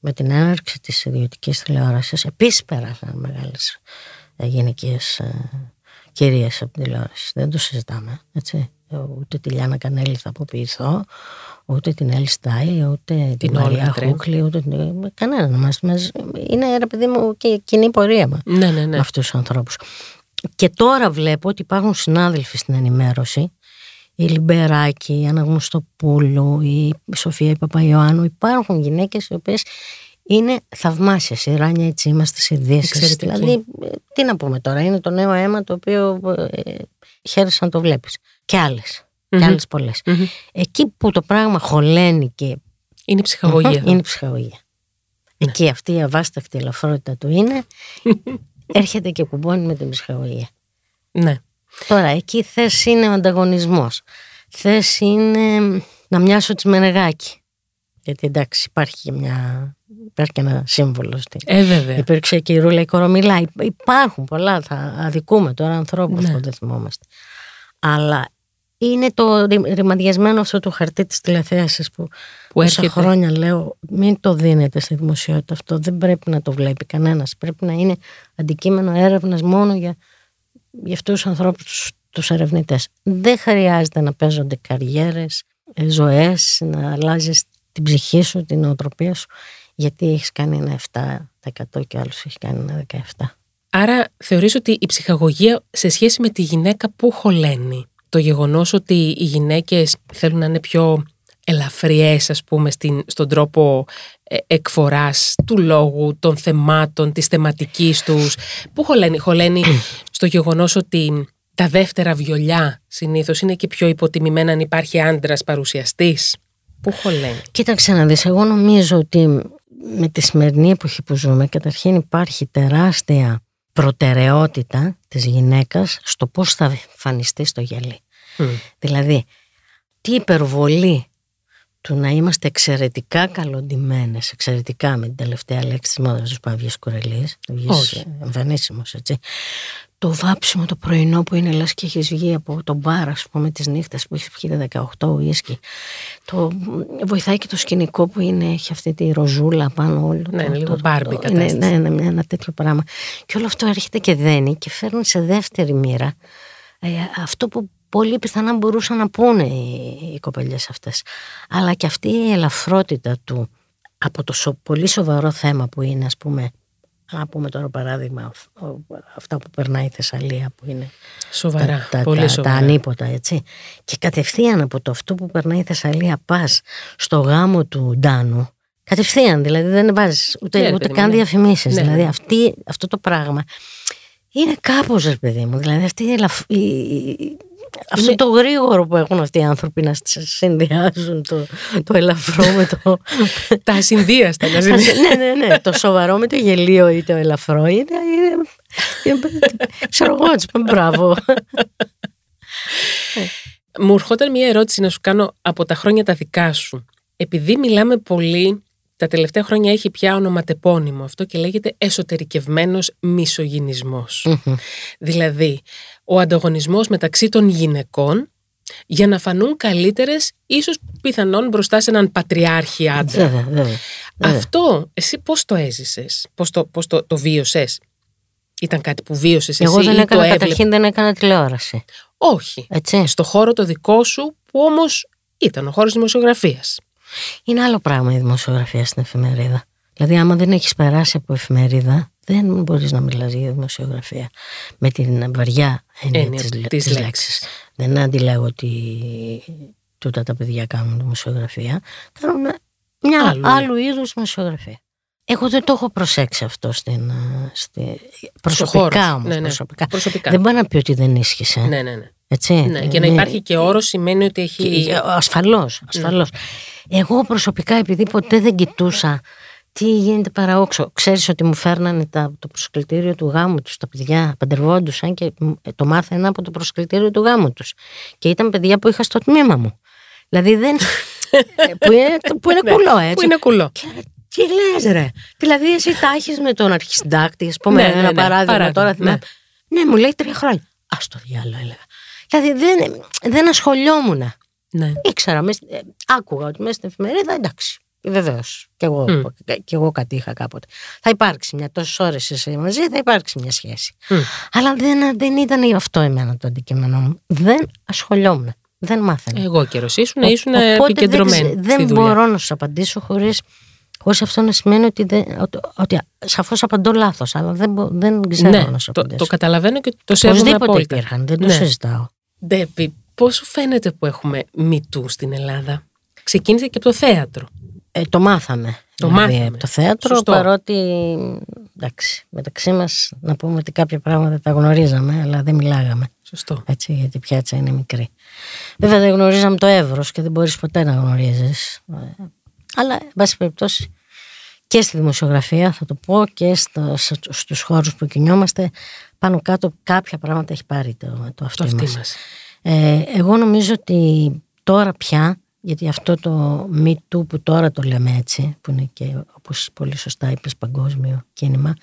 με την έναρξη της ιδιωτικής τηλεόρασης επίσης πέρασαν μεγάλες ε, γυναικείες ε, κυρίες από την τηλεόραση. Δεν το συζητάμε, έτσι. Ούτε τη Λιάννα Κανέλη θα αποποιηθώ, ούτε την Έλλη Στάι, ούτε την, Την Μαρία Όλγα Τρέμ. Χούκλη, ούτε την... κανέναν μας, μας. Είναι ρε παιδί μου και κοινή πορεία μας Ναι, ναι, ναι. με αυτούς τους ανθρώπους. Και τώρα βλέπω ότι υπάρχουν συνάδελφοι στην ενημέρωση, η Λιμπεράκη, η Άννα Γνωστοπούλου, η Σοφία η Παπαϊωάννου, υπάρχουν γυναίκες οι οποίες είναι θαυμάσιες. Η Ράνια έτσι είμαστε σε ειδήσεις. Εξαιρετική. Δηλαδή, ε, τι να πούμε τώρα, είναι το νέο αίμα το οποίο ε, χαίρεσαι να το βλέπεις. Και άλλες. Μμμ. Και άλλες πολλές. Μμμ. Εκεί που το πράγμα χωλαίνει και Είναι η ψυχαγωγία. είναι η ψυχαγωγία. Εκεί αυτή η αβάσταχτη ελαφρότητα του είναι, έρχεται και κουμπώνει με την ψυχαγωγία. Ναι. Τώρα, εκεί θέση είναι ο ανταγωνισμός. Θέση είναι να μοιάσω τη Μενεγάκη. Γιατί εντάξει, υπάρχει και μια. Υπάρχει και ένα σύμβολο στην. Ε, βέβαια. Υπήρξε και η Ρούλα η Κορομιλά. Υπ- Υπάρχουν πολλά. Θα αδικούμε τώρα ανθρώπους Ναι. που δεν θυμόμαστε. Αλλά είναι το ρη- ρημαδιασμένο αυτό του χαρτί της τηλεθέασης που, Που τόσα έρχεται. χρόνια λέω μην το δίνετε στη δημοσιότητα αυτό. Δεν πρέπει να το βλέπει κανένας. Πρέπει να είναι αντικείμενο έρευνας μόνο για, για αυτούς τους ανθρώπους, τους ερευνητές. Δεν χρειάζεται να παίζονται καριέρες, ζωές, να αλλάζεις την ψυχή σου, την νοοτροπία σου, γιατί έχεις κάνει ένα 7% και άλλος έχει κάνει ένα 17%. Άρα θεωρείς ότι η ψυχαγωγία σε σχέση με τη γυναίκα που χωλαίνει. Το γεγονός ότι οι γυναίκες θέλουν να είναι πιο ελαφριές ας πούμε στην, στον τρόπο ε, εκφοράς του λόγου, των θεμάτων, της θεματικής τους. Πού χωλαίνει, χωλαίνει στο γεγονός ότι τα δεύτερα βιολιά συνήθως είναι και πιο υποτιμημένα αν υπάρχει άντρας παρουσιαστής. Πού χωλαίνει. Κοίταξε να δεις, εγώ νομίζω ότι με τη σημερινή εποχή που ζούμε καταρχήν υπάρχει τεράστια προτεραιότητα της γυναίκας στο πώς θα εμφανιστεί στο γυαλί. Μμ. Δηλαδή, τι υπερβολή του να είμαστε εξαιρετικά καλοντημένες, εξαιρετικά με την τελευταία λέξη της μόδας τους Παύγες Κουρελής, βγεις Όχι. ε, εμφανίσιμος έτσι, το βάψιμο το πρωινό που είναι λες και έχεις βγει από τον μπαρ ας πούμε τις νύχτες που έχεις πιει 18 ουίσκι το βοηθάει και το σκηνικό που είναι, έχει αυτή τη ροζούλα πάνω όλο Ναι, το- είναι λίγο το- Barbie το- κατάσταση. ναι, ναι, ναι, ένα τέτοιο πράγμα και όλο αυτό έρχεται και δένει και φέρνει σε δεύτερη μοίρα ε, αυτό που πολύ πιθανά μπορούσαν να πούνε οι, οι κοπελιές αυτές. Αλλά και αυτή η ελαφρότητα του από το σο- πολύ σοβαρό θέμα που είναι ας πούμε να πούμε τώρα παράδειγμα ο- ο- αυτά που περνάει η Θεσσαλία που είναι Σοβαρά, τα, τα, πολύ τα, σοβαρά. τα ανίποτα έτσι και κατευθείαν από το αυτό που περνάει η Θεσσαλία πας στο γάμο του Ντάνου κατευθείαν δηλαδή δεν βάζεις ούτε, Ναι, ρε ούτε παιδί μου, καν ναι. διαφημίσεις Ναι, δηλαδή ναι. αυτή, αυτό το πράγμα είναι κάπως ρε παιδί μου δηλαδή αυτή η, ελαφ- η- η- αυτό Είναι- το γρήγορο που έχουν αυτοί οι άνθρωποι να σ- συνδυάζουν το, το ελαφρό με το Τα ασυνδίαστα να ζητήσω. ναι, ναι, ναι. Το σοβαρό με το γελίο ή το ελαφρό είναι. είναι, είναι ξέρω εγώ, να τους πούμε μπράβο. Μου ερχόταν μια ερώτηση να σου κάνω από τα χρόνια τα δικά σου. Επειδή μιλάμε πολύ, τα τελευταία χρόνια έχει πια ονοματεπώνυμο αυτό και λέγεται εσωτερικευμένος μισογυνισμός. δηλαδή, ο ανταγωνισμός μεταξύ των γυναικών για να φανούν καλύτερες, ίσως πιθανόν μπροστά σε έναν πατριάρχη άντρα. Βέβαια, βέβαια. βέβαια. Αυτό, εσύ πώς το έζησες, πώς το, πώς το, το βίωσες; Ήταν κάτι που βίωσες εσύ Εγώ δεν ή το έκανα, έβλεπες. καταρχήν δεν έκανα τηλεόραση. Όχι. Έτσι. Στο χώρο το δικό σου που όμως ήταν ο χώρος δημοσιογραφίας. Είναι άλλο πράγμα η δημοσιογραφία στην εφημερίδα. Δηλαδή, άμα δεν έχεις περάσει από εφημερίδα, δεν μπορείς να μιλάς για δημοσιογραφία με την βαριά έννοια της λέξης. Δεν αντιλέγω ότι τούτα τα παιδιά κάνουν δημοσιογραφία. Κάνουν μια άλλου, άλλου είδους δημοσιογραφία. Εγώ δεν το έχω προσέξει αυτό στην, στη... προσωπικά όμως. Ναι, ναι. προσωπικά. προσωπικά. Δεν μπορεί να πει ότι δεν ίσχυσε. Ναι, ναι, ναι. Έτσι. Ναι, και να ε, υπάρχει και όρος σημαίνει ότι έχει. Ασφαλώ. Ασφαλώς. Ναι. Εγώ προσωπικά, επειδή ποτέ δεν κοιτούσα τι γίνεται παραόξω. Ξέρεις ότι μου φέρνανε τα, το προσκλητήριο του γάμου τους, τα παιδιά παντρευόντουσαν και το μάθαινα από το προσκλητήριο του γάμου τους. Και ήταν παιδιά που είχα στο τμήμα μου. Δηλαδή δεν... που είναι, που είναι ναι, κουλό έτσι. Που είναι κουλό. Και, τι λες ρε; Δηλαδή εσύ τα έχεις με τον αρχιστάκτη, ας πούμε ναι, ένα ναι, ναι, παράδειγμα, τώρα ναι. ναι, μου λέει τρία χρόνια. Ας το διάλογο έλεγα. Δηλαδή δεν, δεν ασχολιόμουν. Ναι. Ήξερα, ε, άκουγα ότι μέσα στην εφημερίδα εντάξει. Βεβαίως. Και εγώ, mm. και εγώ κάτι είχα κάποτε. Θα υπάρξει μια τόσες ώρες εσύ μαζί, θα υπάρξει μια σχέση. Mm. Αλλά δεν, δεν ήταν αυτό εμένα το αντικείμενό μου. Δεν ασχολιόμουν. Δεν μάθαινα. Εγώ και ήσουν, ήσουν επικεντρωμένοι. Δεν, δεν μπορώ να σου απαντήσω χωρίς χωρίς αυτό να σημαίνει ότι, δεν, ότι, ότι σαφώς απαντώ λάθος. Αλλά δεν, δεν ξέρω ναι, να σου απαντήσω. Το, το καταλαβαίνω και το σέβομαι απόλυτα. υπήρχαν, δεν το ναι. συζητάω. Ντέπι, πώ σου φαίνεται που έχουμε μητού στην Ελλάδα; Ξεκίνησε και από το θέατρο. Ε, το μάθαμε. Το δηλαδή, μάθαμε. το θέατρο, Σωστό. παρότι εντάξει, μεταξύ μας να πούμε ότι κάποια πράγματα τα γνωρίζαμε, αλλά δεν μιλάγαμε. Σωστό. Έτσι, γιατί η πιάτσα είναι μικρή. Βέβαια δεν γνωρίζαμε το εύρος και δεν μπορείς ποτέ να γνωρίζεις. Αλλά, εν πάση περιπτώσει, και στη δημοσιογραφία θα το πω και στο, στους χώρους που κινιόμαστε πάνω κάτω κάποια πράγματα έχει πάρει το, το αυτί, το μας. Ε, εγώ νομίζω ότι τώρα πια γιατί αυτό το Me Too που τώρα το λέμε έτσι, που είναι και όπως πολύ σωστά είπες παγκόσμιο κίνημα,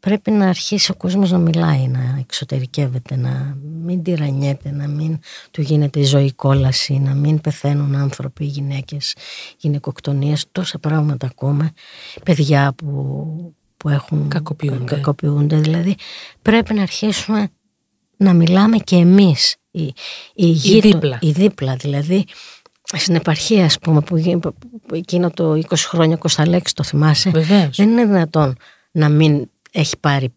πρέπει να αρχίσει ο κόσμος να μιλάει, να εξωτερικεύεται, να μην τυραννιέται, να μην του γίνεται η ζωή κόλαση, να μην πεθαίνουν άνθρωποι, γυναίκες, γυναικοκτονίες, τόσα πράγματα ακόμα, παιδιά που, που έχουν κακοποιούνται. κακοποιούνται. Δηλαδή πρέπει να αρχίσουμε να μιλάμε και εμείς. Η, η, η, δίπλα. η δίπλα δηλαδή στην επαρχία, ας πούμε, που, που εκείνο το 20 χρόνια Κωνσταλέξης το θυμάσαι; Βεβαίως. Δεν είναι δυνατόν να μην έχει πάρει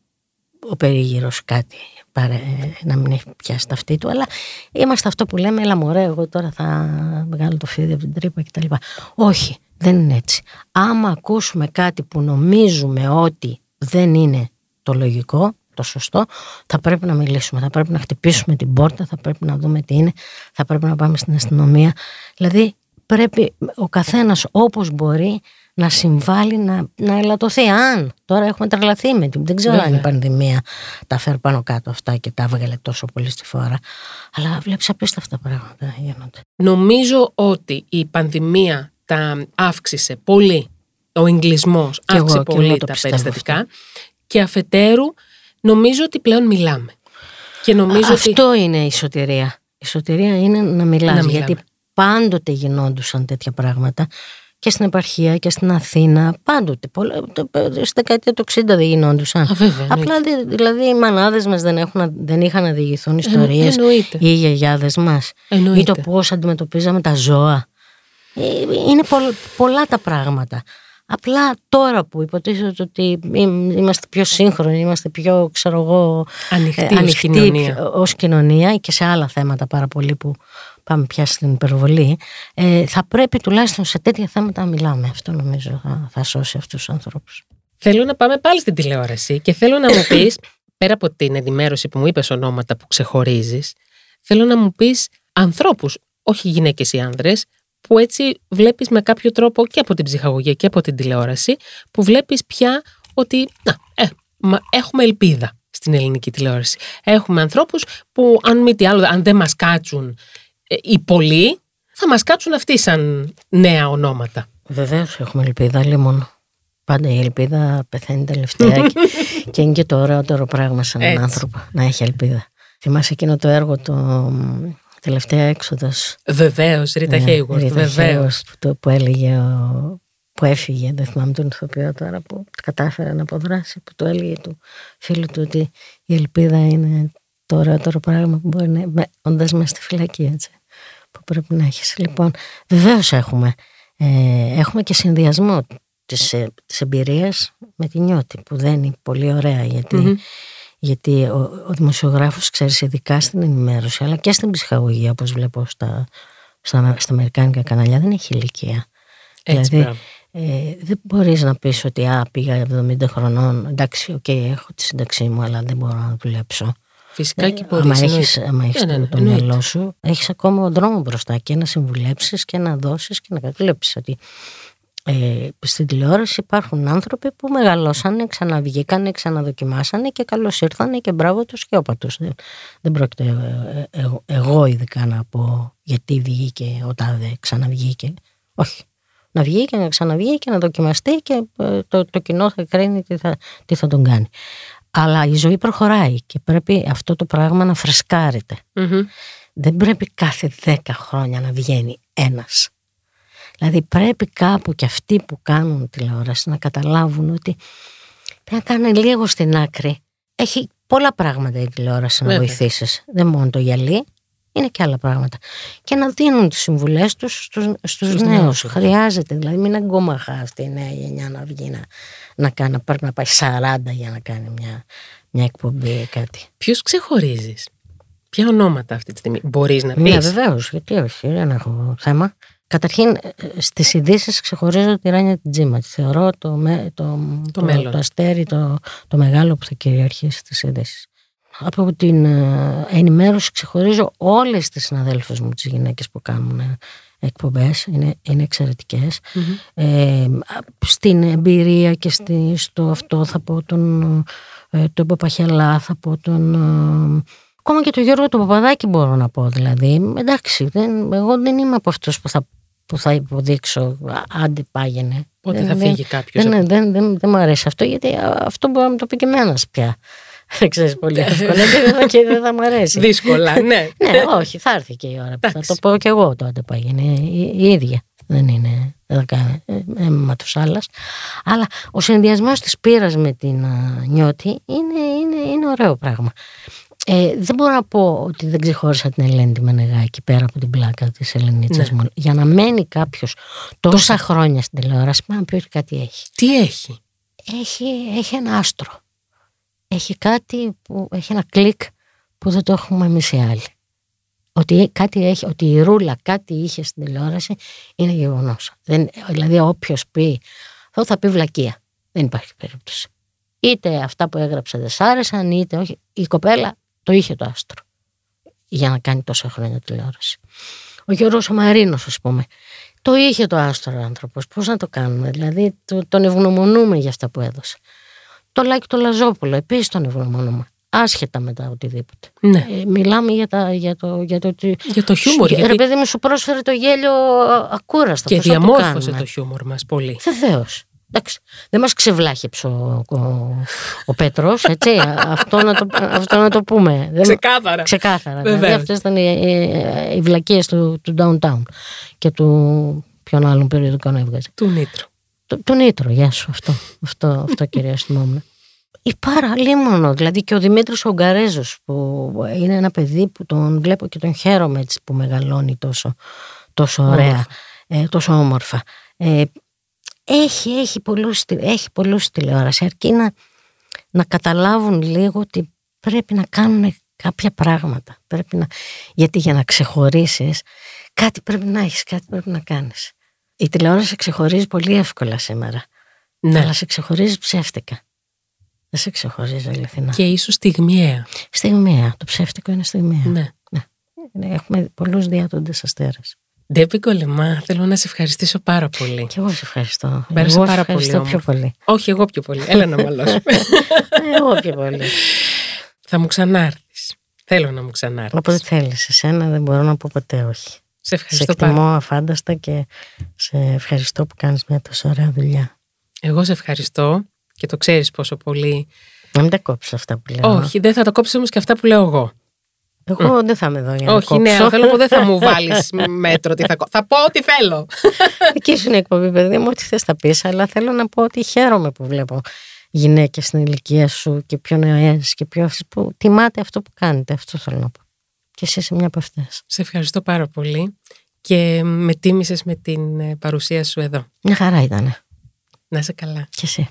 ο περίγυρος κάτι, πάρε, να μην έχει πιάσει τα αυτή του, αλλά είμαστε αυτό που λέμε, έλα μωρέ, εγώ τώρα θα βγάλω το φίδι από την τρύπα κτλ. Όχι, δεν είναι έτσι. Άμα ακούσουμε κάτι που νομίζουμε ότι δεν είναι το λογικό, το σωστό, θα πρέπει να μιλήσουμε, θα πρέπει να χτυπήσουμε την πόρτα, θα πρέπει να δούμε τι είναι, θα πρέπει να πάμε στην αστυνομία. Δηλαδή πρέπει ο καθένας όπως μπορεί να συμβάλλει να, να ελαττωθεί. Αν τώρα έχουμε τρελαθεί με την. Δεν ξέρω αν η πανδημία τα φέρει πάνω κάτω αυτά και τα έβγαλε τόσο πολύ στη φορά. Αλλά βλέπεις απίστευτα πράγματα γίνονται. Νομίζω ότι η πανδημία τα αύξησε πολύ. Ο εγκλισμός αύξησε πολύ τα περιστατικά. Και αφετέρου νομίζω ότι πλέον μιλάμε. Και νομίζω Αυτό είναι η σωτηρία. Η σωτηρία είναι να μιλάς, γιατί πάντοτε γινόντουσαν τέτοια πράγματα και στην επαρχία και στην Αθήνα, πάντοτε. Στη δεκαετία του 60 δεν γινόντουσαν. Α, βέβαια, Απλά δηλαδή οι μανάδες μας δεν, δεν είχαν να διηγηθούν ιστορίες ή οι γιαγιάδες μας. Ή το πώς αντιμετωπίζαμε τα ζώα. Ε, είναι πολλά τα πράγματα. Απλά τώρα που υποτίθεται ότι είμαστε πιο σύγχρονοι, είμαστε πιο ξέρω εγώ, ανοιχτοί, ανοιχτοί ως, κοινωνία. ως κοινωνία και σε άλλα θέματα πάρα πολύ που πάμε πια στην υπερβολή, ε, θα πρέπει τουλάχιστον σε τέτοια θέματα να μιλάμε. Αυτό νομίζω θα, θα σώσει αυτούς τους ανθρώπους. Θέλω να πάμε πάλι στην τηλεόραση και θέλω να μου πεις, πέρα από την ενημέρωση που μου είπες ονόματα που ξεχωρίζεις, θέλω να μου πεις ανθρώπους, όχι γυναίκες ή άνδρες, που έτσι βλέπεις με κάποιο τρόπο και από την ψυχαγωγία και από την τηλεόραση, που βλέπεις πια ότι να, ε, έχουμε ελπίδα στην ελληνική τηλεόραση. Έχουμε ανθρώπους που αν μη τι άλλο, αν δεν μας κάτσουν ε, οι πολλοί, θα μας κάτσουν αυτοί σαν νέα ονόματα. Βεβαίως έχουμε ελπίδα, λοιπόν. Πάντα η ελπίδα πεθαίνει τελευταία και, και είναι και το ωραιότερο πράγμα σαν έναν άνθρωπο να έχει ελπίδα. Θυμάσαι εκείνο το έργο το τελευταία έξοδος. Βεβαίως, Ρίτα Χέιγουαρτ. Βεβαίως. Που, που έλεγε ο, που έφυγε, δεν θυμάμαι τον ηθοποιό τώρα που κατάφερε να αποδράσει, που το έλεγε του φίλου του ότι η ελπίδα είναι το ωραιότερο πράγμα που μπορεί να είναι, όντας μέσα στη φυλακή, έτσι, που πρέπει να έχεις. Λοιπόν, βεβαίως έχουμε. Ε, έχουμε και συνδυασμό της, ε, της εμπειρίας με τη νιότη που δεν είναι πολύ ωραία γιατί, γιατί ο, ο δημοσιογράφος ξέρεις ειδικά στην ενημέρωση αλλά και στην ψυχαγωγία όπως βλέπω στα, στα, στα αμερικάνικα καναλιά δεν έχει ηλικία. Έτσι, δηλαδή ε, δεν μπορείς να πεις ότι α, πήγα 70 χρονών εντάξει, OK, okay, έχω τη σύνταξή μου αλλά δεν μπορώ να δουλέψω. Φυσικά και μπορείς. Αν έχεις ναι, ναι, το μυαλό σου, έχεις ακόμα δρόμο μπροστά και να συμβουλέψεις και να δώσεις και να καταλήψει ότι ε, στην τηλεόραση υπάρχουν άνθρωποι που μεγαλώσανε, ξαναβγήκανε, ξαναδοκιμάσανε και καλώς ήρθανε και μπράβο τους και όπα τους. Δεν, δεν πρόκειται ε, ε, εγώ ειδικά να πω γιατί βγήκε ο τάδε, ξαναβγήκε. Όχι. Να βγει και να ξαναβγεί και να δοκιμαστεί και ε, το, το κοινό θα κρίνει τι θα, τι θα τον κάνει. Αλλά η ζωή προχωράει και πρέπει αυτό το πράγμα να φρεσκαρεται Δεν πρέπει κάθε δέκα χρόνια να βγαίνει ένας. Δηλαδή πρέπει κάπου και αυτοί που κάνουν τηλεόραση να καταλάβουν ότι πρέπει να κάνει λίγο στην άκρη. Έχει πολλά πράγματα η τηλεόραση να βοηθήσεις. Δεν μόνο το γυαλί, είναι και άλλα πράγματα. Και να δίνουν τις συμβουλές τους στους, στους, νέους. Χρειάζεται, δηλαδή μην αγκόμαχα αυτή η νέα γενιά να βγει να, να κάνει, πρέπει να πάει 40 για να κάνει μια, μια εκπομπή ή κάτι. Ποιους ξεχωρίζεις, ποια ονόματα αυτή τη στιγμή μπορείς να πεις; Ναι βεβαίως, γιατί όχι, δεν έχω θέμα. Καταρχήν στις ειδήσεις ξεχωρίζω τη Ράνια την Τζίμα. Τη θεωρώ το, το, το, το, το αστέρι, το, το μεγάλο που θα κυριαρχήσει στις ειδήσεις. Από την ε, ενημέρωση ξεχωρίζω όλες τις συναδέλφες μου τις γυναίκες που κάνουν ε, εκπομπές. Είναι, είναι εξαιρετικες ε, στην εμπειρία και στη, στο αυτό θα πω τον, τον Παπαχελά θα πω τον ακόμα και τον Γιώργο τον Παπαδάκη μπορώ να πω δηλαδή εντάξει δεν, εγώ δεν είμαι από αυτούς που θα, που θα υποδείξω άντε πάγαινε Πότε θα φύγει κάποιος. Δεν, δεν, δεν, δεν, δεν μου αρέσει αυτό γιατί αυτό μπορεί να μου το πει και εμένα πια. Δεν ξέρεις πολύ εύκολα και δεν θα μου αρέσει. Δύσκολα, ναι. ναι, όχι, θα έρθει και η ώρα που θα το πω και εγώ τότε που έγινε η ίδια. Δεν είναι, δεν θα κάνει αίμα τους άλλας. Αλλά ο συνδυασμός της πείρας με την νιώτη είναι, είναι, είναι ωραίο πράγμα. Ε, δεν μπορώ να πω ότι δεν ξεχώρισα την Ελένη τη Μενεγάκη πέρα από την πλάκα της Ελενίτσας ναι. μου. Για να μένει κάποιος τόσα χρόνια στην τηλεόραση, πρέπει να πει ότι κάτι έχει. Τι έχει; Έχει, έχει ένα άστρο έχει κάτι που έχει ένα κλικ που δεν το έχουμε εμείς οι άλλοι. Ότι, κάτι έχει, ότι η ρούλα κάτι είχε στην τηλεόραση είναι γεγονός. Δηλαδή, όποιος πει, αυτό θα πει βλακεία. Δεν υπάρχει περίπτωση. Είτε αυτά που έγραψε δεν σ' άρεσαν, είτε όχι. Η κοπέλα το είχε το άστρο για να κάνει τόσα χρόνια τηλεόραση. Ο Γιώργος ο Μαρίνος, ας πούμε, το είχε το άστρο ο άνθρωπος. Πώς να το κάνουμε, δηλαδή τον ευγνωμονούμε για αυτά που έδωσε. Το Λάκη το Λαζόπουλο, επίσης τον ευγνωμονούμε. Άσχετα μετά οτιδήποτε. Ναι. Ε, μιλάμε για, τα, για, το, για, το, για το χιούμορ. Γιατί... Ρε παιδί μου σου πρόσφερε το γέλιο ακούραστο. Και διαμόρφωσε το, το χιούμορ μας πολύ. Βεβαίως. Εντάξει, δεν μας ξεβλάχεψε ο, ο, ο Πέτρος, έτσι, αυτό, να το, αυτό να το πούμε. Ξεκάθαρα. Ξεκάθαρα. Δηλαδή αυτές ήταν οι, οι, οι βλακίες του, του Downtown και του ποιον άλλον περιοδικό να έβγαζε. Του Νίτρου. Το, το Νίτρο, γεια σου, αυτό, αυτό, αυτό κυρία θυμόμουν. Η παραλίμωνο, δηλαδή και ο Δημήτρης Ογκαρέζος που είναι ένα παιδί που τον βλέπω και τον χαίρομαι έτσι που μεγαλώνει τόσο, τόσο ωραία, ε, τόσο όμορφα. Ε, έχει, έχει πολλούς, έχει πολλούς τηλεόραση, αρκεί να, να καταλάβουν λίγο ότι πρέπει να κάνουν κάποια πράγματα. Πρέπει να, γιατί για να ξεχωρίσεις κάτι πρέπει να έχεις, κάτι πρέπει να κάνεις. Η τηλεόραση σε ξεχωρίζει πολύ εύκολα σήμερα. Ναι. Αλλά σε ξεχωρίζει ψεύτικα. Δεν σε ξεχωρίζει αληθινά. Και ίσως στιγμιαία. Στιγμιαία. Το ψεύτικο είναι στιγμιαία. Ναι. ναι. Έχουμε πολλούς διάτοντες αστέρες. Ντέπι Κολεμά, θέλω να σε ευχαριστήσω πάρα πολύ. Και εγώ σε ευχαριστώ. Πέρασε εγώ πάρα πολύ. πιο πολύ. Όχι, εγώ πιο πολύ. Έλα να μαλώσουμε. εγώ πιο πολύ. Θα μου ξανάρθεις. Θέλω να μου ξανάρθεις. Όποτε θέλεις. Εσένα δεν μπορώ να πω ποτέ όχι. Σε ευχαριστώ σε εκτιμώ αφάνταστα και σε ευχαριστώ που κάνεις μια τόσο ωραία δουλειά. Εγώ σε ευχαριστώ και το ξέρεις πόσο πολύ... Να μην τα κόψεις αυτά που λέω. Όχι, δεν θα τα κόψεις όμως και αυτά που λέω εγώ. Εγώ mm. δεν θα είμαι εδώ για να Όχι, ναι, κόψω. ναι, θέλω που δεν θα μου βάλεις μέτρο. Τι θα, θα πω ό,τι θέλω. Εκεί σου είναι η εκπομπή, παιδί μου, ό,τι θες θα πεις, αλλά θέλω να πω ότι χαίρομαι που βλέπω γυναίκες στην ηλικία σου και πιο νεές και πιο που τιμάτε αυτό που κάνετε. Αυτό θέλω να πω. Και εσύ είσαι μια από αυτές. Σε ευχαριστώ πάρα πολύ. και με τίμησες με την παρουσία σου εδώ. Μια χαρά ήταν. Να είσαι καλά. Και εσύ.